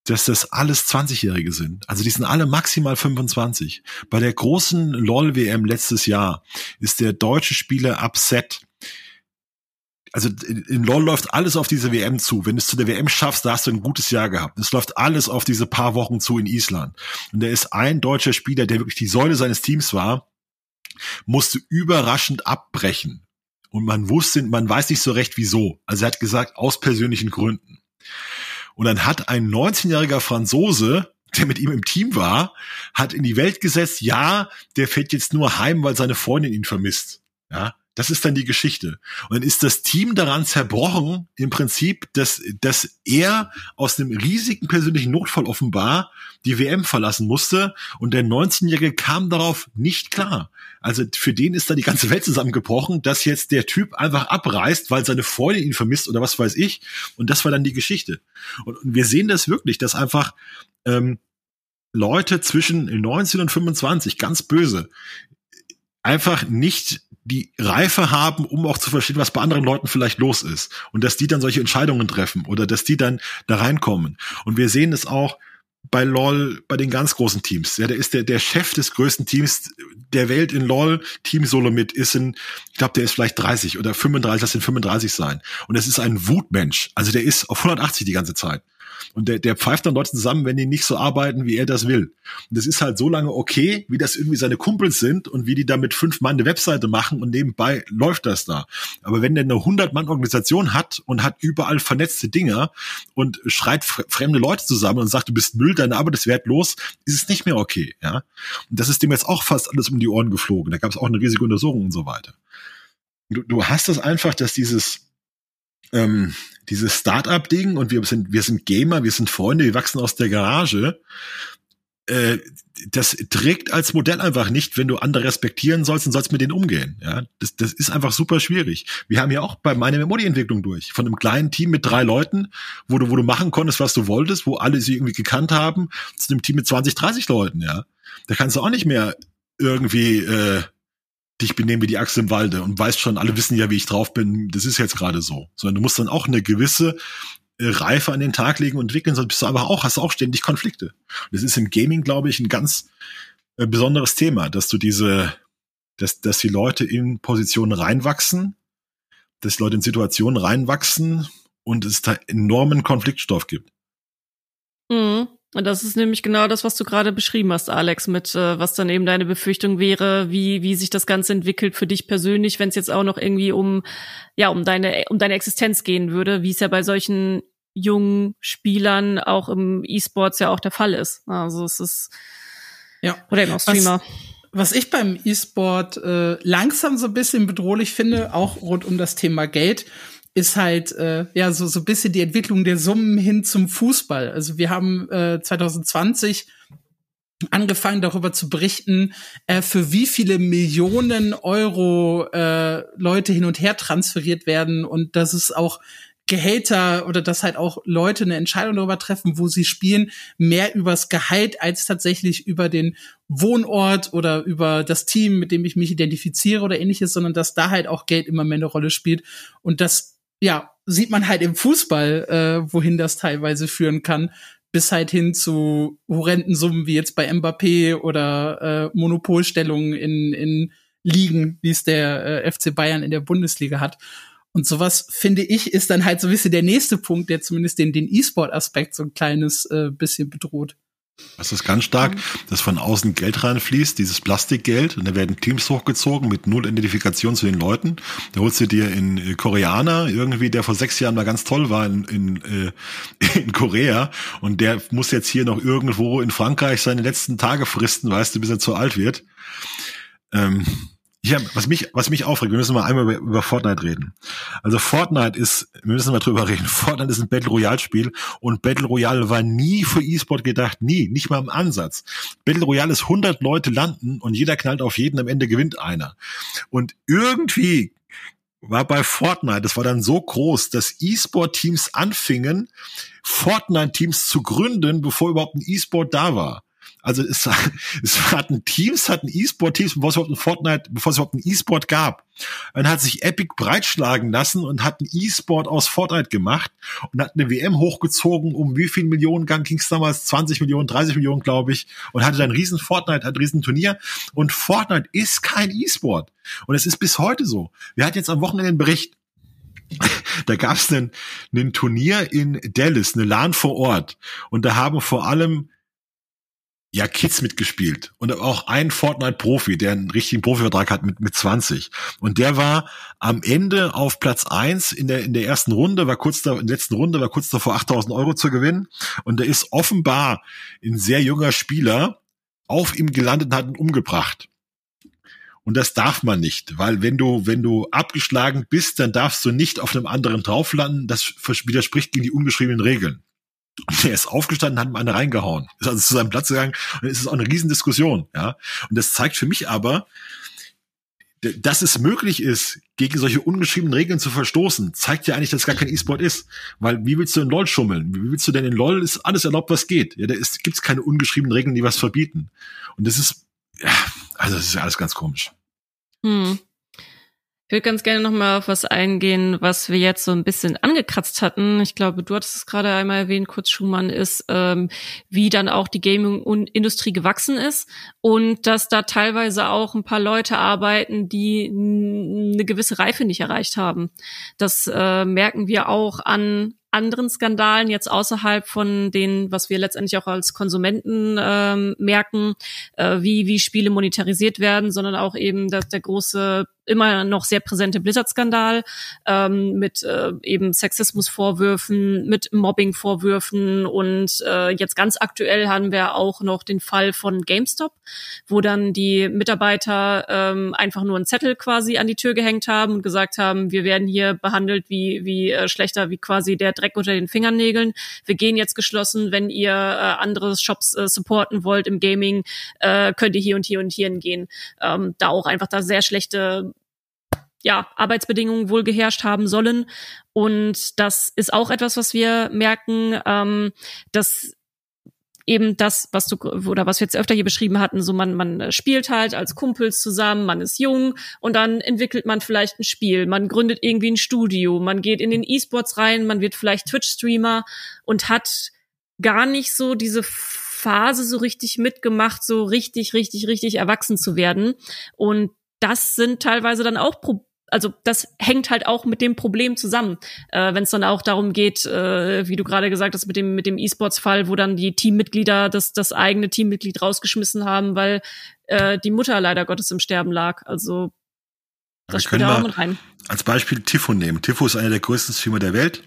dass das alles 20-Jährige sind. Also die sind alle maximal 25. Bei der großen LOL-WM letztes Jahr ist der deutsche Spieler Upset. Also in LOL läuft alles auf diese WM zu. Wenn du es zu der WM schaffst, da hast du ein gutes Jahr gehabt. Es läuft alles auf diese paar Wochen zu in Island. Und da ist ein deutscher Spieler, der wirklich die Säule seines Teams war, musste überraschend abbrechen. Und man wusste, man weiß nicht so recht wieso. Also er hat gesagt, aus persönlichen Gründen. Und dann hat ein 19-jähriger Franzose, der mit ihm im Team war, hat in die Welt gesetzt, ja, der fährt jetzt nur heim, weil seine Freundin ihn vermisst. Ja, das ist dann die Geschichte. Und dann ist das Team daran zerbrochen, im Prinzip, dass, dass er aus einem riesigen persönlichen Notfall offenbar die WM verlassen musste und der 19-Jährige kam darauf nicht klar. Also für den ist da die ganze Welt zusammengebrochen, dass jetzt der Typ einfach abreißt, weil seine Freundin ihn vermisst oder was weiß ich. Und das war dann die Geschichte. Und, und wir sehen das wirklich, dass einfach ähm, Leute zwischen 19 und 25, ganz böse, einfach nicht die Reife haben, um auch zu verstehen, was bei anderen Leuten vielleicht los ist. Und dass die dann solche Entscheidungen treffen oder dass die dann da reinkommen. Und wir sehen es auch, bei LOL, bei den ganz großen Teams. Ja, der ist der, der Chef des größten Teams der Welt in LOL. Team Solomit ist in, ich glaube, der ist vielleicht 30 oder 35, das sind 35 sein. Und es ist ein Wutmensch. Also der ist auf 180 die ganze Zeit. Und der, der pfeift dann Leute zusammen, wenn die nicht so arbeiten, wie er das will. Und das ist halt so lange okay, wie das irgendwie seine Kumpels sind und wie die da mit fünf Mann eine Webseite machen und nebenbei läuft das da. Aber wenn der eine 100-Mann-Organisation hat und hat überall vernetzte Dinger und schreit fremde Leute zusammen und sagt, du bist Müll, deine Arbeit ist wertlos, ist es nicht mehr okay. Ja? Und das ist dem jetzt auch fast alles um die Ohren geflogen. Da gab es auch eine riesige Untersuchung und so weiter. Du, du hast es einfach, dass dieses ähm, dieses Start-up-Ding und wir sind, wir sind Gamer, wir sind Freunde, wir wachsen aus der Garage. Äh, das trägt als Modell einfach nicht, wenn du andere respektieren sollst und sollst mit denen umgehen. Ja, das, das ist einfach super schwierig. Wir haben ja auch bei meiner Memory-Entwicklung durch von einem kleinen Team mit drei Leuten, wo du, wo du machen konntest, was du wolltest, wo alle sie irgendwie gekannt haben, zu einem Team mit 20, 30 Leuten. Ja, da kannst du auch nicht mehr irgendwie äh, dich benehmen wie die Axt im Walde und weißt schon, alle wissen ja, wie ich drauf bin, das ist jetzt gerade so. Sondern du musst dann auch eine gewisse äh, Reife an den Tag legen und entwickeln, sonst bist du aber auch, hast du auch ständig Konflikte. Und das ist im Gaming, glaube ich, ein ganz äh, besonderes Thema, dass du diese, dass, dass die Leute in Positionen reinwachsen, dass die Leute in Situationen reinwachsen und es da enormen Konfliktstoff gibt. Mhm. Und das ist nämlich genau das, was du gerade beschrieben hast, Alex, mit äh, was dann eben deine Befürchtung wäre, wie wie sich das Ganze entwickelt für dich persönlich, wenn es jetzt auch noch irgendwie um ja um deine um deine Existenz gehen würde, wie es ja bei solchen jungen Spielern auch im E-Sports ja auch der Fall ist. Also es ist ja oder eben auch Streamer. Was, was ich beim E-Sport äh, langsam so ein bisschen bedrohlich finde, auch rund um das Thema Geld, ist halt äh, ja so so bisschen die Entwicklung der Summen hin zum Fußball. Also wir haben äh, 2020 angefangen darüber zu berichten, äh, für wie viele Millionen Euro äh, Leute hin und her transferiert werden und dass es auch Gehälter oder dass halt auch Leute eine Entscheidung darüber treffen, wo sie spielen, mehr übers Gehalt als tatsächlich über den Wohnort oder über das Team, mit dem ich mich identifiziere oder ähnliches, sondern dass da halt auch Geld immer mehr eine Rolle spielt und das ja, sieht man halt im Fußball, äh, wohin das teilweise führen kann, bis halt hin zu horrenden Summen wie jetzt bei Mbappé oder äh, Monopolstellungen in, in Ligen, wie es der äh, FC Bayern in der Bundesliga hat. Und sowas, finde ich, ist dann halt so ein bisschen der nächste Punkt, der zumindest den, den E-Sport-Aspekt so ein kleines äh, bisschen bedroht. Das ist ganz stark, dass von außen Geld reinfließt, dieses Plastikgeld, und da werden Teams hochgezogen mit null Identifikation zu den Leuten. Da holst du dir in äh, Koreaner, irgendwie, der vor sechs Jahren mal ganz toll war in, in, äh, in Korea, und der muss jetzt hier noch irgendwo in Frankreich seine letzten Tage fristen, weißt du, bis er zu alt wird. Ähm, ja, was mich, was mich aufregt, wir müssen mal einmal über, über, Fortnite reden. Also Fortnite ist, wir müssen mal drüber reden, Fortnite ist ein Battle Royale Spiel und Battle Royale war nie für E-Sport gedacht, nie, nicht mal im Ansatz. Battle Royale ist 100 Leute landen und jeder knallt auf jeden, am Ende gewinnt einer. Und irgendwie war bei Fortnite, das war dann so groß, dass E-Sport-Teams anfingen, Fortnite-Teams zu gründen, bevor überhaupt ein E-Sport da war. Also es, es hatten Teams, hatten E-Sport-Teams, bevor es überhaupt ein Fortnite, bevor es überhaupt ein E-Sport gab. Dann hat sich Epic breitschlagen lassen und hat ein E-Sport aus Fortnite gemacht und hat eine WM hochgezogen, um wie viel Millionen Gang ging es damals? 20 Millionen, 30 Millionen, glaube ich, und hatte dann riesen Fortnite, hat ein riesen Turnier. Und Fortnite ist kein E-Sport. Und es ist bis heute so. Wir hatten jetzt am Wochenende einen Bericht, da gab es ein Turnier in Dallas, eine LAN vor Ort. Und da haben vor allem ja Kids mitgespielt und auch ein Fortnite-Profi, der einen richtigen Profivertrag hat mit mit 20 und der war am Ende auf Platz eins in der in der ersten Runde, war kurz da in der letzten Runde war kurz davor 8000 Euro zu gewinnen und der ist offenbar ein sehr junger Spieler auf ihm gelandet und hat ihn umgebracht. Und das darf man nicht, weil wenn du, wenn du abgeschlagen bist, dann darfst du nicht auf einem anderen drauf landen. Das widerspricht gegen die ungeschriebenen Regeln. Und der ist aufgestanden, hat ihm eine reingehauen. Ist also zu seinem Platz gegangen und es ist auch eine Riesendiskussion, ja. Und das zeigt für mich aber, dass es möglich ist, gegen solche ungeschriebenen Regeln zu verstoßen, zeigt ja eigentlich, dass es gar kein E-Sport ist. Weil wie willst du in LOL schummeln? Wie willst du denn in LOL ist alles erlaubt, was geht? Ja, da gibt es keine ungeschriebenen Regeln, die was verbieten. Und das ist, ja, also das ist ja alles ganz komisch. Hm. Ich würde ganz gerne noch mal auf was eingehen, was wir jetzt so ein bisschen angekratzt hatten. Ich glaube, du hattest es gerade einmal erwähnt, kurz Schumann ist, ähm, wie dann auch die Gaming-Industrie gewachsen ist und dass da teilweise auch ein paar Leute arbeiten, die eine gewisse Reife nicht erreicht haben. Das äh, merken wir auch an anderen Skandalen jetzt außerhalb von den, was wir letztendlich auch als Konsumenten ähm, merken, äh, wie wie Spiele monetarisiert werden, sondern auch eben dass der große immer noch sehr präsente Blizzard-Skandal ähm, mit äh, eben Sexismusvorwürfen, mit Mobbing-Vorwürfen und äh, jetzt ganz aktuell haben wir auch noch den Fall von GameStop, wo dann die Mitarbeiter ähm, einfach nur einen Zettel quasi an die Tür gehängt haben und gesagt haben, wir werden hier behandelt wie wie äh, schlechter wie quasi der Dreck unter den Fingernägeln. Wir gehen jetzt geschlossen, wenn ihr äh, andere Shops äh, supporten wollt im Gaming, äh, könnt ihr hier und hier und hier gehen. Ähm, da auch einfach da sehr schlechte ja, Arbeitsbedingungen wohl geherrscht haben sollen. Und das ist auch etwas, was wir merken, ähm, dass eben das, was du oder was wir jetzt öfter hier beschrieben hatten, so man man spielt halt als Kumpels zusammen, man ist jung und dann entwickelt man vielleicht ein Spiel, man gründet irgendwie ein Studio, man geht in den E-Sports rein, man wird vielleicht Twitch-Streamer und hat gar nicht so diese Phase so richtig mitgemacht, so richtig, richtig, richtig erwachsen zu werden. Und das sind teilweise dann auch Probleme also das hängt halt auch mit dem Problem zusammen, äh, wenn es dann auch darum geht, äh, wie du gerade gesagt hast, mit dem mit dem E-Sports-Fall, wo dann die Teammitglieder das das eigene Teammitglied rausgeschmissen haben, weil äh, die Mutter leider Gottes im Sterben lag. Also das spielt auch mit rein. Als Beispiel Tifo nehmen. Tifo ist einer der größten Streamer der Welt.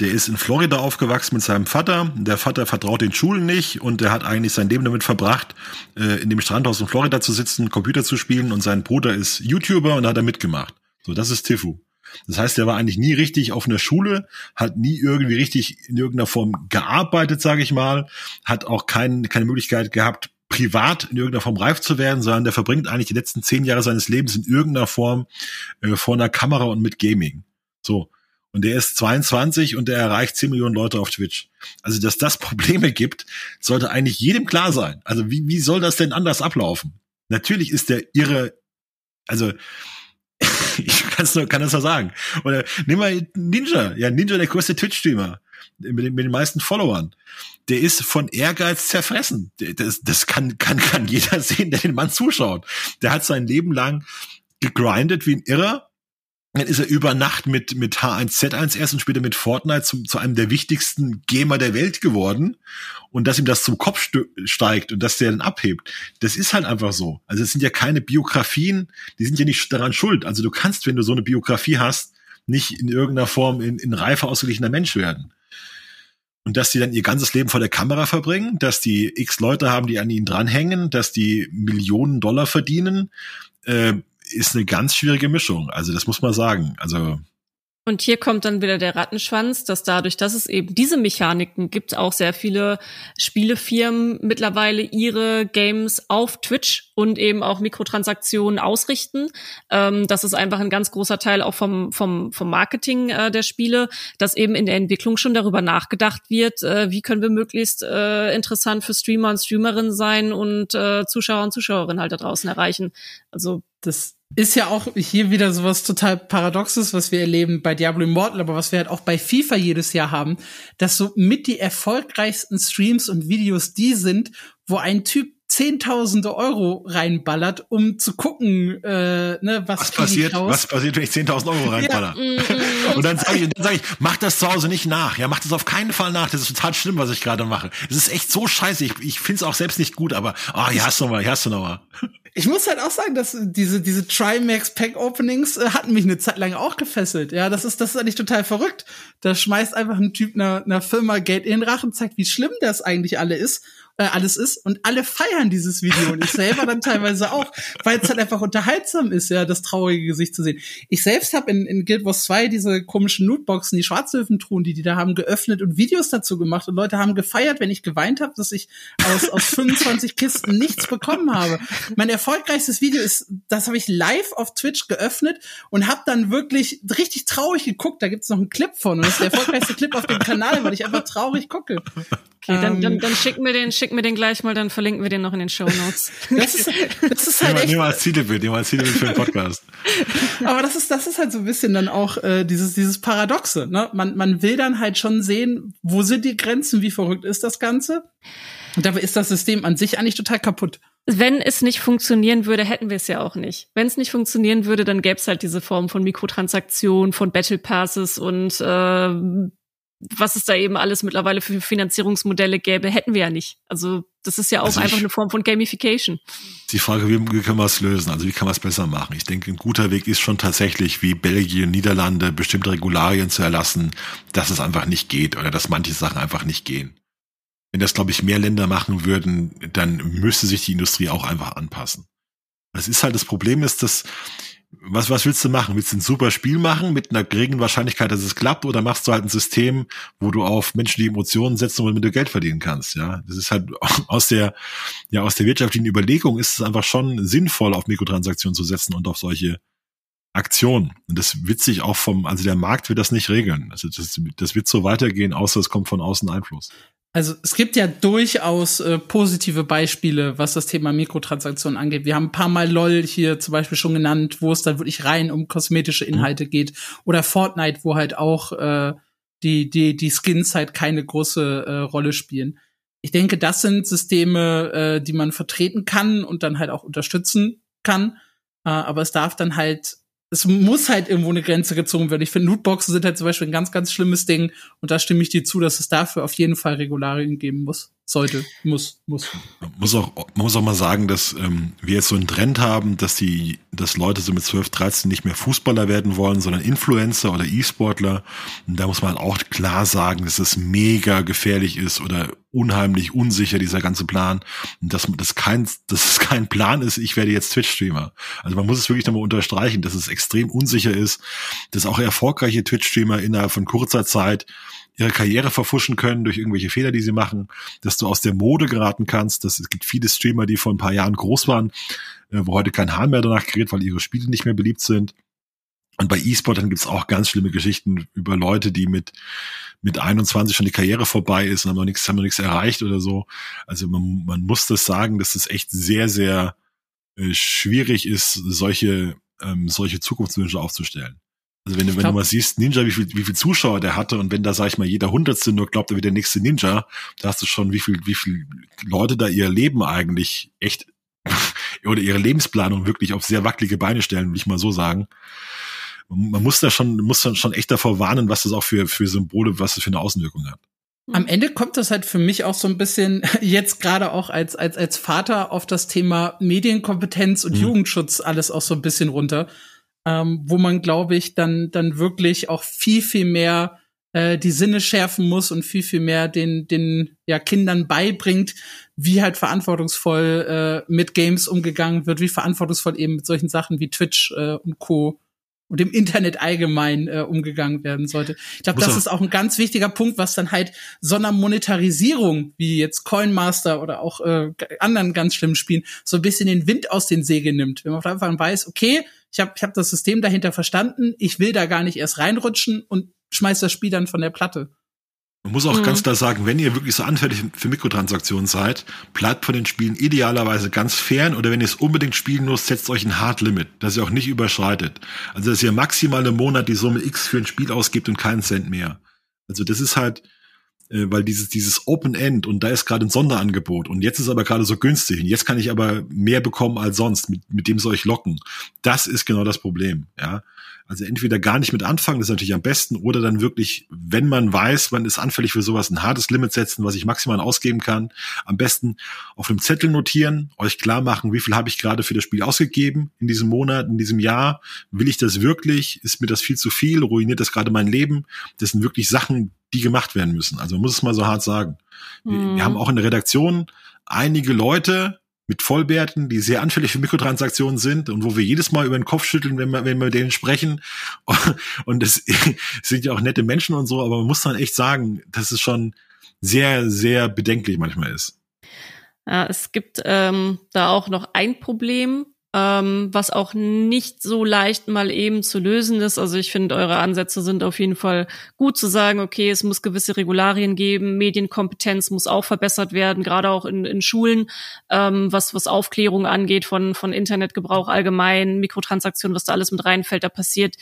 Der ist in Florida aufgewachsen mit seinem Vater. Der Vater vertraut den Schulen nicht und er hat eigentlich sein Leben damit verbracht, äh, in dem Strandhaus in Florida zu sitzen, Computer zu spielen und sein Bruder ist YouTuber und da hat er mitgemacht. So, das ist Tifu. Das heißt, er war eigentlich nie richtig auf einer Schule, hat nie irgendwie richtig in irgendeiner Form gearbeitet, sage ich mal, hat auch kein, keine Möglichkeit gehabt, privat in irgendeiner Form reif zu werden, sondern der verbringt eigentlich die letzten zehn Jahre seines Lebens in irgendeiner Form äh, vor einer Kamera und mit Gaming. So. Und der ist 22 und der erreicht 10 Millionen Leute auf Twitch. Also, dass das Probleme gibt, sollte eigentlich jedem klar sein. Also, wie, wie soll das denn anders ablaufen? Natürlich ist der irre, also ich kann's nur, kann das nur sagen. Oder nimm mal Ninja. Ja, Ninja, der größte Twitch-Streamer mit, den, mit den meisten Followern. Der ist von Ehrgeiz zerfressen. Das, das kann, kann, kann jeder sehen, der den Mann zuschaut. Der hat sein Leben lang gegrindet wie ein Irrer dann ist er über Nacht mit, mit H1Z1S und später mit Fortnite zu, zu einem der wichtigsten Gamer der Welt geworden. Und dass ihm das zum Kopf steigt und dass der dann abhebt, das ist halt einfach so. Also es sind ja keine Biografien, die sind ja nicht daran schuld. Also du kannst, wenn du so eine Biografie hast, nicht in irgendeiner Form in, in reifer ausgeglichener Mensch werden. Und dass die dann ihr ganzes Leben vor der Kamera verbringen, dass die x Leute haben, die an ihnen dranhängen, dass die Millionen Dollar verdienen, äh, ist eine ganz schwierige Mischung. Also das muss man sagen. Also und hier kommt dann wieder der Rattenschwanz, dass dadurch, dass es eben diese Mechaniken gibt, auch sehr viele Spielefirmen mittlerweile ihre Games auf Twitch und eben auch Mikrotransaktionen ausrichten. Ähm, das ist einfach ein ganz großer Teil auch vom, vom, vom Marketing äh, der Spiele, dass eben in der Entwicklung schon darüber nachgedacht wird, äh, wie können wir möglichst äh, interessant für Streamer und Streamerinnen sein und äh, Zuschauer und Zuschauerinnen halt da draußen erreichen. Also das ist ja auch hier wieder sowas total Paradoxes, was wir erleben bei Diablo Immortal, aber was wir halt auch bei FIFA jedes Jahr haben, dass so mit die erfolgreichsten Streams und Videos die sind, wo ein Typ Zehntausende Euro reinballert, um zu gucken, äh, ne, was, was passiert, was passiert, wenn ich 10.000 Euro reinballer. Ja. Mm, mm. und dann sage ich, dann sag ich, mach das zu Hause nicht nach. Ja, mach das auf keinen Fall nach. Das ist total schlimm, was ich gerade mache. Es ist echt so scheiße. Ich, ich finde es auch selbst nicht gut, aber, ah, oh, hier hast du noch mal, hier hast du noch mal. Ich muss halt auch sagen, dass diese, diese Trimax Pack Openings äh, hatten mich eine Zeit lang auch gefesselt. Ja, das ist, das ist eigentlich total verrückt. Da schmeißt einfach ein Typ einer, einer Firma Geld in den Rachen, zeigt, wie schlimm das eigentlich alle ist äh, alles ist und alle feiern dieses Video und ich selber dann teilweise auch, weil es halt einfach unterhaltsam ist, ja, das traurige Gesicht zu sehen. Ich selbst habe in, in Guild Wars 2 diese komischen Lootboxen, die Schwarzhöfentruhen, die die da haben, geöffnet und Videos dazu gemacht und Leute haben gefeiert, wenn ich geweint habe, dass ich aus, aus 25 Kisten nichts bekommen habe. Mein erfolgreichstes Video ist, das habe ich live auf Twitch geöffnet und habe dann wirklich richtig traurig geguckt. Da gibt's noch einen Clip von und das ist der erfolgreichste Clip auf dem Kanal, weil ich einfach traurig gucke. Okay, dann, dann, ähm, dann schick mir den, schick mir den gleich mal, dann verlinken wir den noch in den Show Notes. das ist, das ist halt echt. Nimm als Titelbild, nimm als Titelbild für den Podcast. Aber das ist, das ist halt so ein bisschen dann auch äh, dieses, dieses Paradoxe. Ne? Man, man will dann halt schon sehen, wo sind die Grenzen, wie verrückt ist das Ganze. Und dabei ist das System an sich eigentlich total kaputt. Wenn es nicht funktionieren würde, hätten wir es ja auch nicht. Wenn es nicht funktionieren würde, dann gäbe es halt diese Form von Mikrotransaktionen, von Battle Passes und äh, was es da eben alles mittlerweile für Finanzierungsmodelle gäbe, hätten wir ja nicht. Also das ist ja auch also einfach eine Form von Gamification. Die Frage, wie, wie können wir es lösen? Also wie kann man es besser machen? Ich denke, ein guter Weg ist schon tatsächlich, wie Belgien, Niederlande, bestimmte Regularien zu erlassen, dass es einfach nicht geht oder dass manche Sachen einfach nicht gehen. Wenn das, glaube ich, mehr Länder machen würden, dann müsste sich die Industrie auch einfach anpassen. Das ist halt das Problem ist, dass was, was willst du machen? Willst du ein super Spiel machen mit einer geringen Wahrscheinlichkeit, dass es klappt, oder machst du halt ein System, wo du auf menschliche Emotionen setzt und womit du Geld verdienen kannst? Ja, das ist halt aus der, ja, aus der wirtschaftlichen Überlegung ist es einfach schon sinnvoll, auf Mikrotransaktionen zu setzen und auf solche Aktionen. Und das wird sich auch vom, also der Markt wird das nicht regeln. Also das, das wird so weitergehen, außer es kommt von außen Einfluss. Also es gibt ja durchaus äh, positive Beispiele, was das Thema Mikrotransaktionen angeht. Wir haben ein paar Mal LOL hier zum Beispiel schon genannt, wo es dann wirklich rein um kosmetische Inhalte mhm. geht. Oder Fortnite, wo halt auch äh, die, die, die Skins halt keine große äh, Rolle spielen. Ich denke, das sind Systeme, äh, die man vertreten kann und dann halt auch unterstützen kann. Äh, aber es darf dann halt es muss halt irgendwo eine Grenze gezogen werden. Ich finde, Lootboxen sind halt zum Beispiel ein ganz, ganz schlimmes Ding. Und da stimme ich dir zu, dass es dafür auf jeden Fall Regularien geben muss. Sollte, muss, muss. Man muss auch, man muss auch mal sagen, dass ähm, wir jetzt so einen Trend haben, dass die, dass Leute so mit 12, 13 nicht mehr Fußballer werden wollen, sondern Influencer oder E-Sportler. Und da muss man auch klar sagen, dass es mega gefährlich ist oder unheimlich unsicher, dieser ganze Plan. Und dass das kein, dass es kein Plan ist, ich werde jetzt Twitch-Streamer. Also man muss es wirklich nochmal unterstreichen, dass es extrem unsicher ist, dass auch erfolgreiche Twitch-Streamer innerhalb von kurzer Zeit ihre Karriere verfuschen können durch irgendwelche Fehler, die sie machen, dass du aus der Mode geraten kannst. Dass es gibt viele Streamer, die vor ein paar Jahren groß waren, äh, wo heute kein Hahn mehr danach kreiert, weil ihre Spiele nicht mehr beliebt sind. Und bei E-Sportern gibt's auch ganz schlimme Geschichten über Leute, die mit mit 21 schon die Karriere vorbei ist und haben noch nichts, haben noch nichts erreicht oder so. Also man, man muss das sagen, dass es echt sehr, sehr äh, schwierig ist, solche ähm, solche Zukunftswünsche aufzustellen. Also wenn, du, wenn du mal siehst, Ninja, wie viel, wie viel Zuschauer der hatte und wenn da, sag ich mal, jeder Hundertste nur glaubt, er wird der nächste Ninja, da hast du schon, wie viel, wie viel Leute da ihr Leben eigentlich echt oder ihre Lebensplanung wirklich auf sehr wackelige Beine stellen, will ich mal so sagen. man muss da schon, muss dann schon echt davor warnen, was das auch für, für Symbole, was das für eine Außenwirkung hat. Am Ende kommt das halt für mich auch so ein bisschen jetzt gerade auch als, als, als Vater auf das Thema Medienkompetenz und mhm. Jugendschutz alles auch so ein bisschen runter, ähm, wo man, glaube ich, dann, dann wirklich auch viel, viel mehr äh, die Sinne schärfen muss und viel, viel mehr den, den ja, Kindern beibringt, wie halt verantwortungsvoll äh, mit Games umgegangen wird, wie verantwortungsvoll eben mit solchen Sachen wie Twitch äh, und Co und dem Internet allgemein äh, umgegangen werden sollte. Ich glaube, das ist auch ein ganz wichtiger Punkt, was dann halt so einer Monetarisierung, wie jetzt Coinmaster oder auch äh, anderen ganz schlimmen Spielen, so ein bisschen den Wind aus den Segeln nimmt. Wenn man einfach weiß, okay, ich habe ich hab das System dahinter verstanden, ich will da gar nicht erst reinrutschen und schmeiß das Spiel dann von der Platte. Man muss auch mhm. ganz klar sagen, wenn ihr wirklich so anfällig für Mikrotransaktionen seid, bleibt von den Spielen idealerweise ganz fern oder wenn ihr es unbedingt spielen müsst, setzt euch ein Hard Limit, das ihr auch nicht überschreitet. Also dass ihr maximal im Monat die Summe X für ein Spiel ausgibt und keinen Cent mehr. Also das ist halt, äh, weil dieses, dieses Open End und da ist gerade ein Sonderangebot und jetzt ist aber gerade so günstig und jetzt kann ich aber mehr bekommen als sonst, mit, mit dem soll ich locken. Das ist genau das Problem, ja. Also entweder gar nicht mit anfangen, das ist natürlich am besten, oder dann wirklich, wenn man weiß, man ist anfällig für sowas, ein hartes Limit setzen, was ich maximal ausgeben kann. Am besten auf einem Zettel notieren, euch klar machen, wie viel habe ich gerade für das Spiel ausgegeben in diesem Monat, in diesem Jahr. Will ich das wirklich? Ist mir das viel zu viel? Ruiniert das gerade mein Leben? Das sind wirklich Sachen, die gemacht werden müssen. Also man muss es mal so hart sagen. Mhm. Wir, wir haben auch in der Redaktion einige Leute, mit Vollbärten, die sehr anfällig für Mikrotransaktionen sind und wo wir jedes Mal über den Kopf schütteln, wenn wir, wenn wir mit denen sprechen. Und es sind ja auch nette Menschen und so, aber man muss dann echt sagen, dass es schon sehr, sehr bedenklich manchmal ist. Ja, es gibt ähm, da auch noch ein Problem, ähm, was auch nicht so leicht mal eben zu lösen ist. Also ich finde, eure Ansätze sind auf jeden Fall gut zu sagen, okay, es muss gewisse Regularien geben, Medienkompetenz muss auch verbessert werden, gerade auch in, in Schulen, ähm, was, was Aufklärung angeht von, von Internetgebrauch allgemein, Mikrotransaktionen, was da alles mit reinfällt, da passiert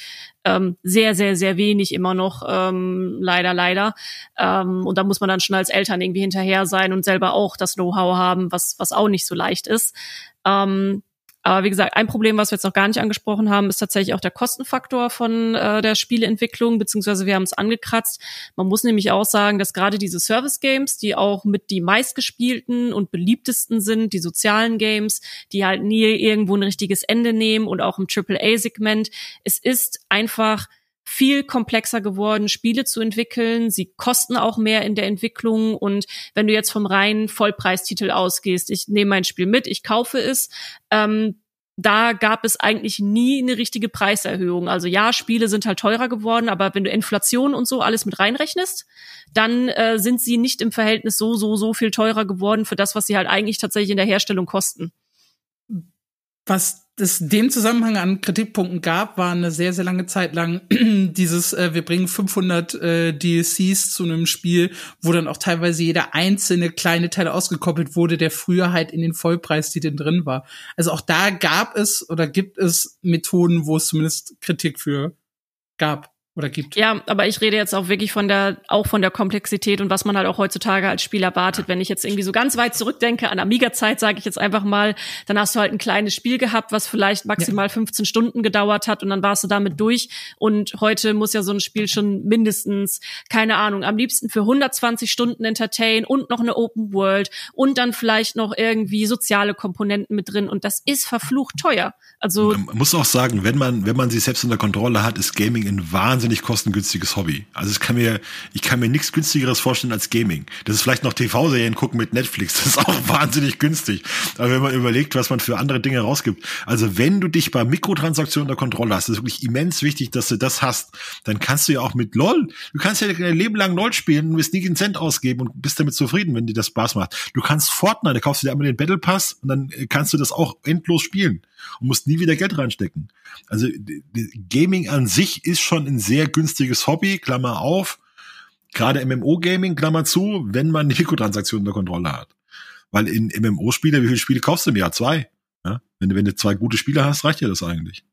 ähm, sehr, sehr, sehr wenig immer noch, ähm, leider, leider. Ähm, und da muss man dann schon als Eltern irgendwie hinterher sein und selber auch das Know-how haben, was, was auch nicht so leicht ist. Ähm, aber wie gesagt, ein Problem, was wir jetzt noch gar nicht angesprochen haben, ist tatsächlich auch der Kostenfaktor von äh, der Spieleentwicklung, beziehungsweise wir haben es angekratzt. Man muss nämlich auch sagen, dass gerade diese Service-Games, die auch mit die meistgespielten und beliebtesten sind, die sozialen Games, die halt nie irgendwo ein richtiges Ende nehmen und auch im AAA-Segment, es ist einfach viel komplexer geworden, Spiele zu entwickeln. Sie kosten auch mehr in der Entwicklung. Und wenn du jetzt vom reinen Vollpreistitel ausgehst, ich nehme mein Spiel mit, ich kaufe es, ähm, da gab es eigentlich nie eine richtige Preiserhöhung. Also ja, Spiele sind halt teurer geworden, aber wenn du Inflation und so alles mit reinrechnest, dann äh, sind sie nicht im Verhältnis so, so, so viel teurer geworden für das, was sie halt eigentlich tatsächlich in der Herstellung kosten. Was es dem Zusammenhang an Kritikpunkten gab, war eine sehr, sehr lange Zeit lang dieses, äh, wir bringen 500 äh, DLCs zu einem Spiel, wo dann auch teilweise jeder einzelne kleine Teil ausgekoppelt wurde, der früher halt in den Vollpreistiteln drin war. Also auch da gab es oder gibt es Methoden, wo es zumindest Kritik für gab oder gibt. Ja, aber ich rede jetzt auch wirklich von der, auch von der Komplexität und was man halt auch heutzutage als Spiel erwartet. Wenn ich jetzt irgendwie so ganz weit zurückdenke, an Amiga-Zeit sage ich jetzt einfach mal, dann hast du halt ein kleines Spiel gehabt, was vielleicht maximal ja. 15 Stunden gedauert hat und dann warst du damit durch. Und heute muss ja so ein Spiel schon mindestens, keine Ahnung, am liebsten für 120 Stunden entertain und noch eine Open World und dann vielleicht noch irgendwie soziale Komponenten mit drin. Und das ist verflucht teuer. Also. Man muss auch sagen, wenn man, wenn man sich selbst unter Kontrolle hat, ist Gaming ein Wahnsinn wahnsinnig kostengünstiges Hobby. Also ich kann mir, ich kann mir nichts günstigeres vorstellen als Gaming. Das ist vielleicht noch TV-Serien gucken mit Netflix. Das ist auch wahnsinnig günstig. Aber wenn man überlegt, was man für andere Dinge rausgibt. Also wenn du dich bei Mikrotransaktionen unter Kontrolle hast, ist wirklich immens wichtig, dass du das hast. Dann kannst du ja auch mit LOL, du kannst ja dein Leben lang LOL spielen und wirst nie einen Cent ausgeben und bist damit zufrieden, wenn dir das Spaß macht. Du kannst Fortnite, da kaufst du dir einmal den Battle Pass und dann kannst du das auch endlos spielen und musst nie wieder Geld reinstecken. Also Gaming an sich ist schon ein sehr günstiges Hobby, Klammer auf. Gerade MMO-Gaming, Klammer zu, wenn man Mikrotransaktionen unter Kontrolle hat. Weil in MMO-Spiele, wie viele Spiele kaufst du im Jahr? Zwei. Ja? Wenn, du, wenn du zwei gute Spiele hast, reicht dir das eigentlich.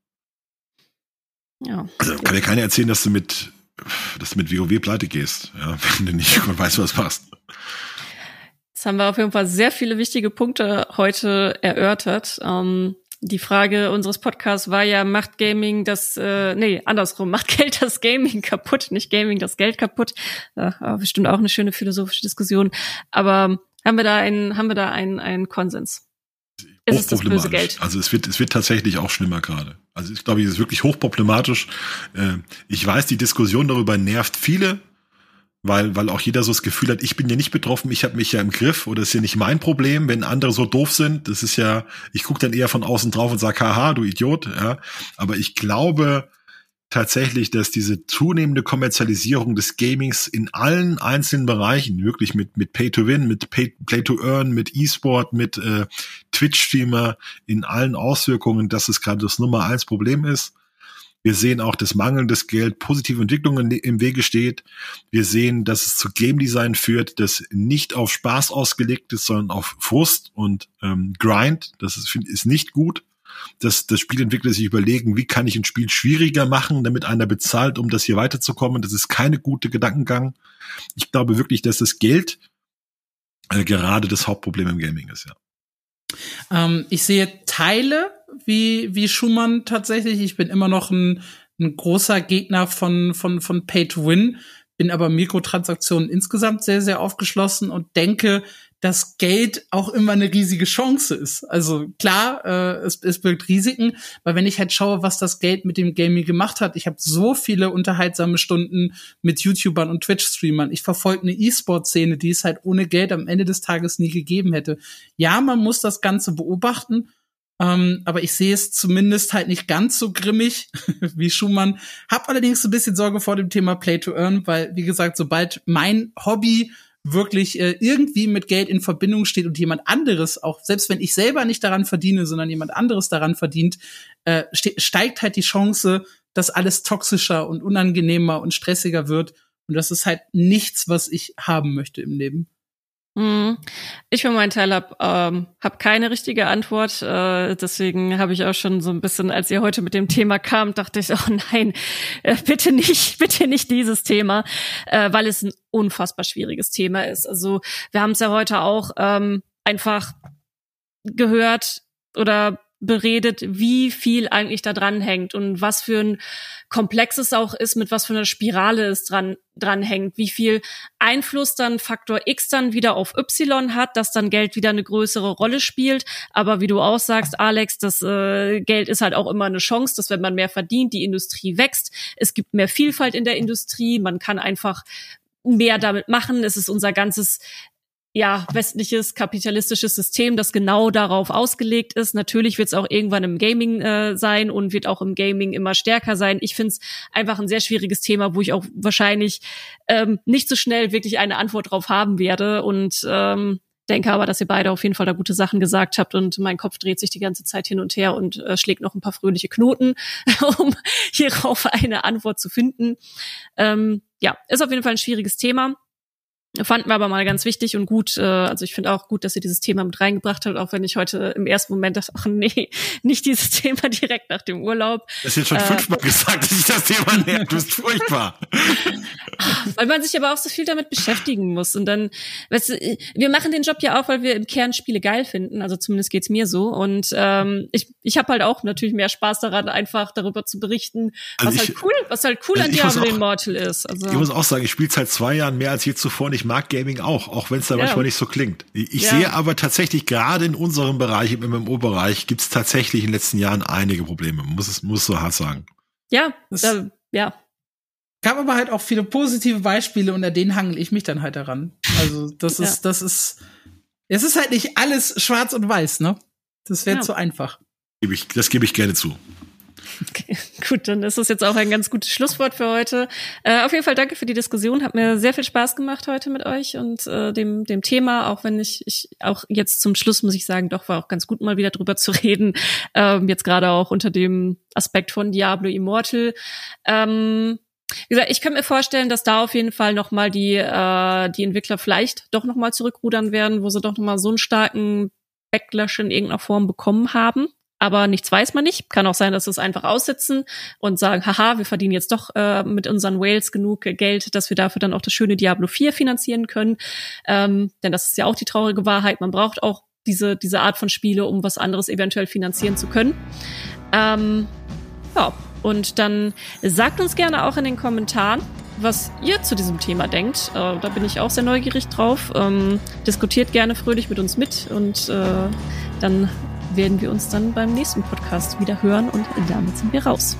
Ja. Also kann dir keiner erzählen, dass du mit, dass du mit WoW pleite gehst, ja, wenn du nicht weißt, was machst. Jetzt haben wir auf jeden Fall sehr viele wichtige Punkte heute erörtert. Ähm, Die Frage unseres Podcasts war ja, macht Gaming das, äh, nee, andersrum, macht Geld das Gaming kaputt, nicht Gaming das Geld kaputt. Ja, bestimmt auch eine schöne philosophische Diskussion. Aber haben wir da einen, haben wir da einen, einen Konsens? Ist es das böse Geld? Also es wird, es wird tatsächlich auch schlimmer gerade. Also ich glaube, es ist wirklich hochproblematisch. Äh, ich weiß, die Diskussion darüber nervt viele, weil, weil auch jeder so das Gefühl hat, ich bin ja nicht betroffen, ich habe mich ja im Griff oder ist ja nicht mein Problem, wenn andere so doof sind. Das ist ja, ich gucke dann eher von außen drauf und sage, haha, du Idiot. Ja. Aber ich glaube tatsächlich, dass diese zunehmende Kommerzialisierung des Gamings in allen einzelnen Bereichen, wirklich mit, mit Pay to Win, mit Pay, Play to Earn, mit E-Sport, mit äh, Twitch-Streamer, in allen Auswirkungen, dass es gerade das Nummer eins Problem ist. Wir sehen auch, dass mangelndes Geld positive Entwicklungen im Wege steht. Wir sehen, dass es zu Game Design führt, das nicht auf Spaß ausgelegt ist, sondern auf Frust und ähm, Grind. Das ist, ist nicht gut. Dass das Spielentwickler sich überlegen, wie kann ich ein Spiel schwieriger machen, damit einer bezahlt, um das hier weiterzukommen. Das ist keine gute Gedankengang. Ich glaube wirklich, dass das Geld äh, gerade das Hauptproblem im Gaming ist, ja. Ähm, ich sehe Teile wie, wie Schumann tatsächlich. Ich bin immer noch ein, ein großer Gegner von, von, von Pay to Win, bin aber Mikrotransaktionen insgesamt sehr, sehr aufgeschlossen und denke, dass Geld auch immer eine riesige Chance ist. Also klar, äh, es, es birgt Risiken, weil wenn ich halt schaue, was das Geld mit dem Gaming gemacht hat, ich habe so viele unterhaltsame Stunden mit YouTubern und Twitch-Streamern. Ich verfolge eine E-Sport-Szene, die es halt ohne Geld am Ende des Tages nie gegeben hätte. Ja, man muss das Ganze beobachten, ähm, aber ich sehe es zumindest halt nicht ganz so grimmig wie Schumann. Hab allerdings ein bisschen Sorge vor dem Thema Play to Earn, weil, wie gesagt, sobald mein Hobby wirklich äh, irgendwie mit Geld in Verbindung steht und jemand anderes auch, selbst wenn ich selber nicht daran verdiene, sondern jemand anderes daran verdient, äh, steigt halt die Chance, dass alles toxischer und unangenehmer und stressiger wird. Und das ist halt nichts, was ich haben möchte im Leben. Mhm. Ich für meinen Teil habe ähm, hab keine richtige Antwort. Äh, deswegen habe ich auch schon so ein bisschen, als ihr heute mit dem Thema kam, dachte ich, oh nein, äh, bitte nicht, bitte nicht dieses Thema, äh, weil es ein unfassbar schwieriges Thema ist. Also wir haben es ja heute auch ähm, einfach gehört oder beredet, wie viel eigentlich da dran hängt und was für ein komplexes auch ist, mit was für einer Spirale es dran, dran hängt, wie viel Einfluss dann Faktor X dann wieder auf Y hat, dass dann Geld wieder eine größere Rolle spielt. Aber wie du auch sagst, Alex, das äh, Geld ist halt auch immer eine Chance, dass wenn man mehr verdient, die Industrie wächst. Es gibt mehr Vielfalt in der Industrie. Man kann einfach mehr damit machen. Es ist unser ganzes ja, westliches kapitalistisches System, das genau darauf ausgelegt ist. Natürlich wird es auch irgendwann im Gaming äh, sein und wird auch im Gaming immer stärker sein. Ich finde es einfach ein sehr schwieriges Thema, wo ich auch wahrscheinlich ähm, nicht so schnell wirklich eine Antwort drauf haben werde und ähm, denke aber, dass ihr beide auf jeden Fall da gute Sachen gesagt habt und mein Kopf dreht sich die ganze Zeit hin und her und äh, schlägt noch ein paar fröhliche Knoten, um hierauf eine Antwort zu finden. Ähm, ja, ist auf jeden Fall ein schwieriges Thema. Fanden wir aber mal ganz wichtig und gut. Äh, also ich finde auch gut, dass ihr dieses Thema mit reingebracht habt, auch wenn ich heute im ersten Moment dachte, ach nee, nicht dieses Thema direkt nach dem Urlaub. Das ist jetzt schon äh, fünfmal gesagt, dass ich das Thema näher. Du bist furchtbar. weil man sich aber auch so viel damit beschäftigen muss. Und dann, weißt du, wir machen den Job ja auch, weil wir im Kern Spiele geil finden. Also zumindest geht's mir so. Und ähm, ich, ich habe halt auch natürlich mehr Spaß daran, einfach darüber zu berichten, also was ich, halt cool, was halt cool also an Diablo Immortal ist. Also, ich muss auch sagen, ich spiele seit zwei Jahren mehr als je zuvor ich mag Gaming auch, auch wenn es da ja. manchmal nicht so klingt. Ich ja. sehe aber tatsächlich gerade in unserem Bereich, im MMO-Bereich, gibt es tatsächlich in den letzten Jahren einige Probleme. Muss es muss so hart sagen. Ja, das, äh, ja. Gab aber halt auch viele positive Beispiele und an denen hangel ich mich dann halt daran. Also das ist, das ist, es ist halt nicht alles schwarz und weiß, ne? Das wäre zu einfach. Das gebe ich gerne zu. Okay, gut, dann ist das jetzt auch ein ganz gutes Schlusswort für heute. Äh, auf jeden Fall danke für die Diskussion. Hat mir sehr viel Spaß gemacht heute mit euch und äh, dem, dem Thema, auch wenn ich, ich auch jetzt zum Schluss muss ich sagen, doch war auch ganz gut mal wieder drüber zu reden. Ähm, jetzt gerade auch unter dem Aspekt von Diablo Immortal. Ähm, wie gesagt, ich könnte mir vorstellen, dass da auf jeden Fall noch mal die äh, die Entwickler vielleicht doch noch mal zurückrudern werden, wo sie doch noch mal so einen starken Backlash in irgendeiner Form bekommen haben aber nichts weiß man nicht. Kann auch sein, dass sie es einfach aussitzen und sagen, haha, wir verdienen jetzt doch äh, mit unseren Whales genug Geld, dass wir dafür dann auch das schöne Diablo 4 finanzieren können. Ähm, denn das ist ja auch die traurige Wahrheit. Man braucht auch diese, diese Art von Spiele, um was anderes eventuell finanzieren zu können. Ähm, ja, und dann sagt uns gerne auch in den Kommentaren, was ihr zu diesem Thema denkt. Äh, da bin ich auch sehr neugierig drauf. Ähm, diskutiert gerne fröhlich mit uns mit und äh, dann werden wir uns dann beim nächsten Podcast wieder hören und damit sind wir raus.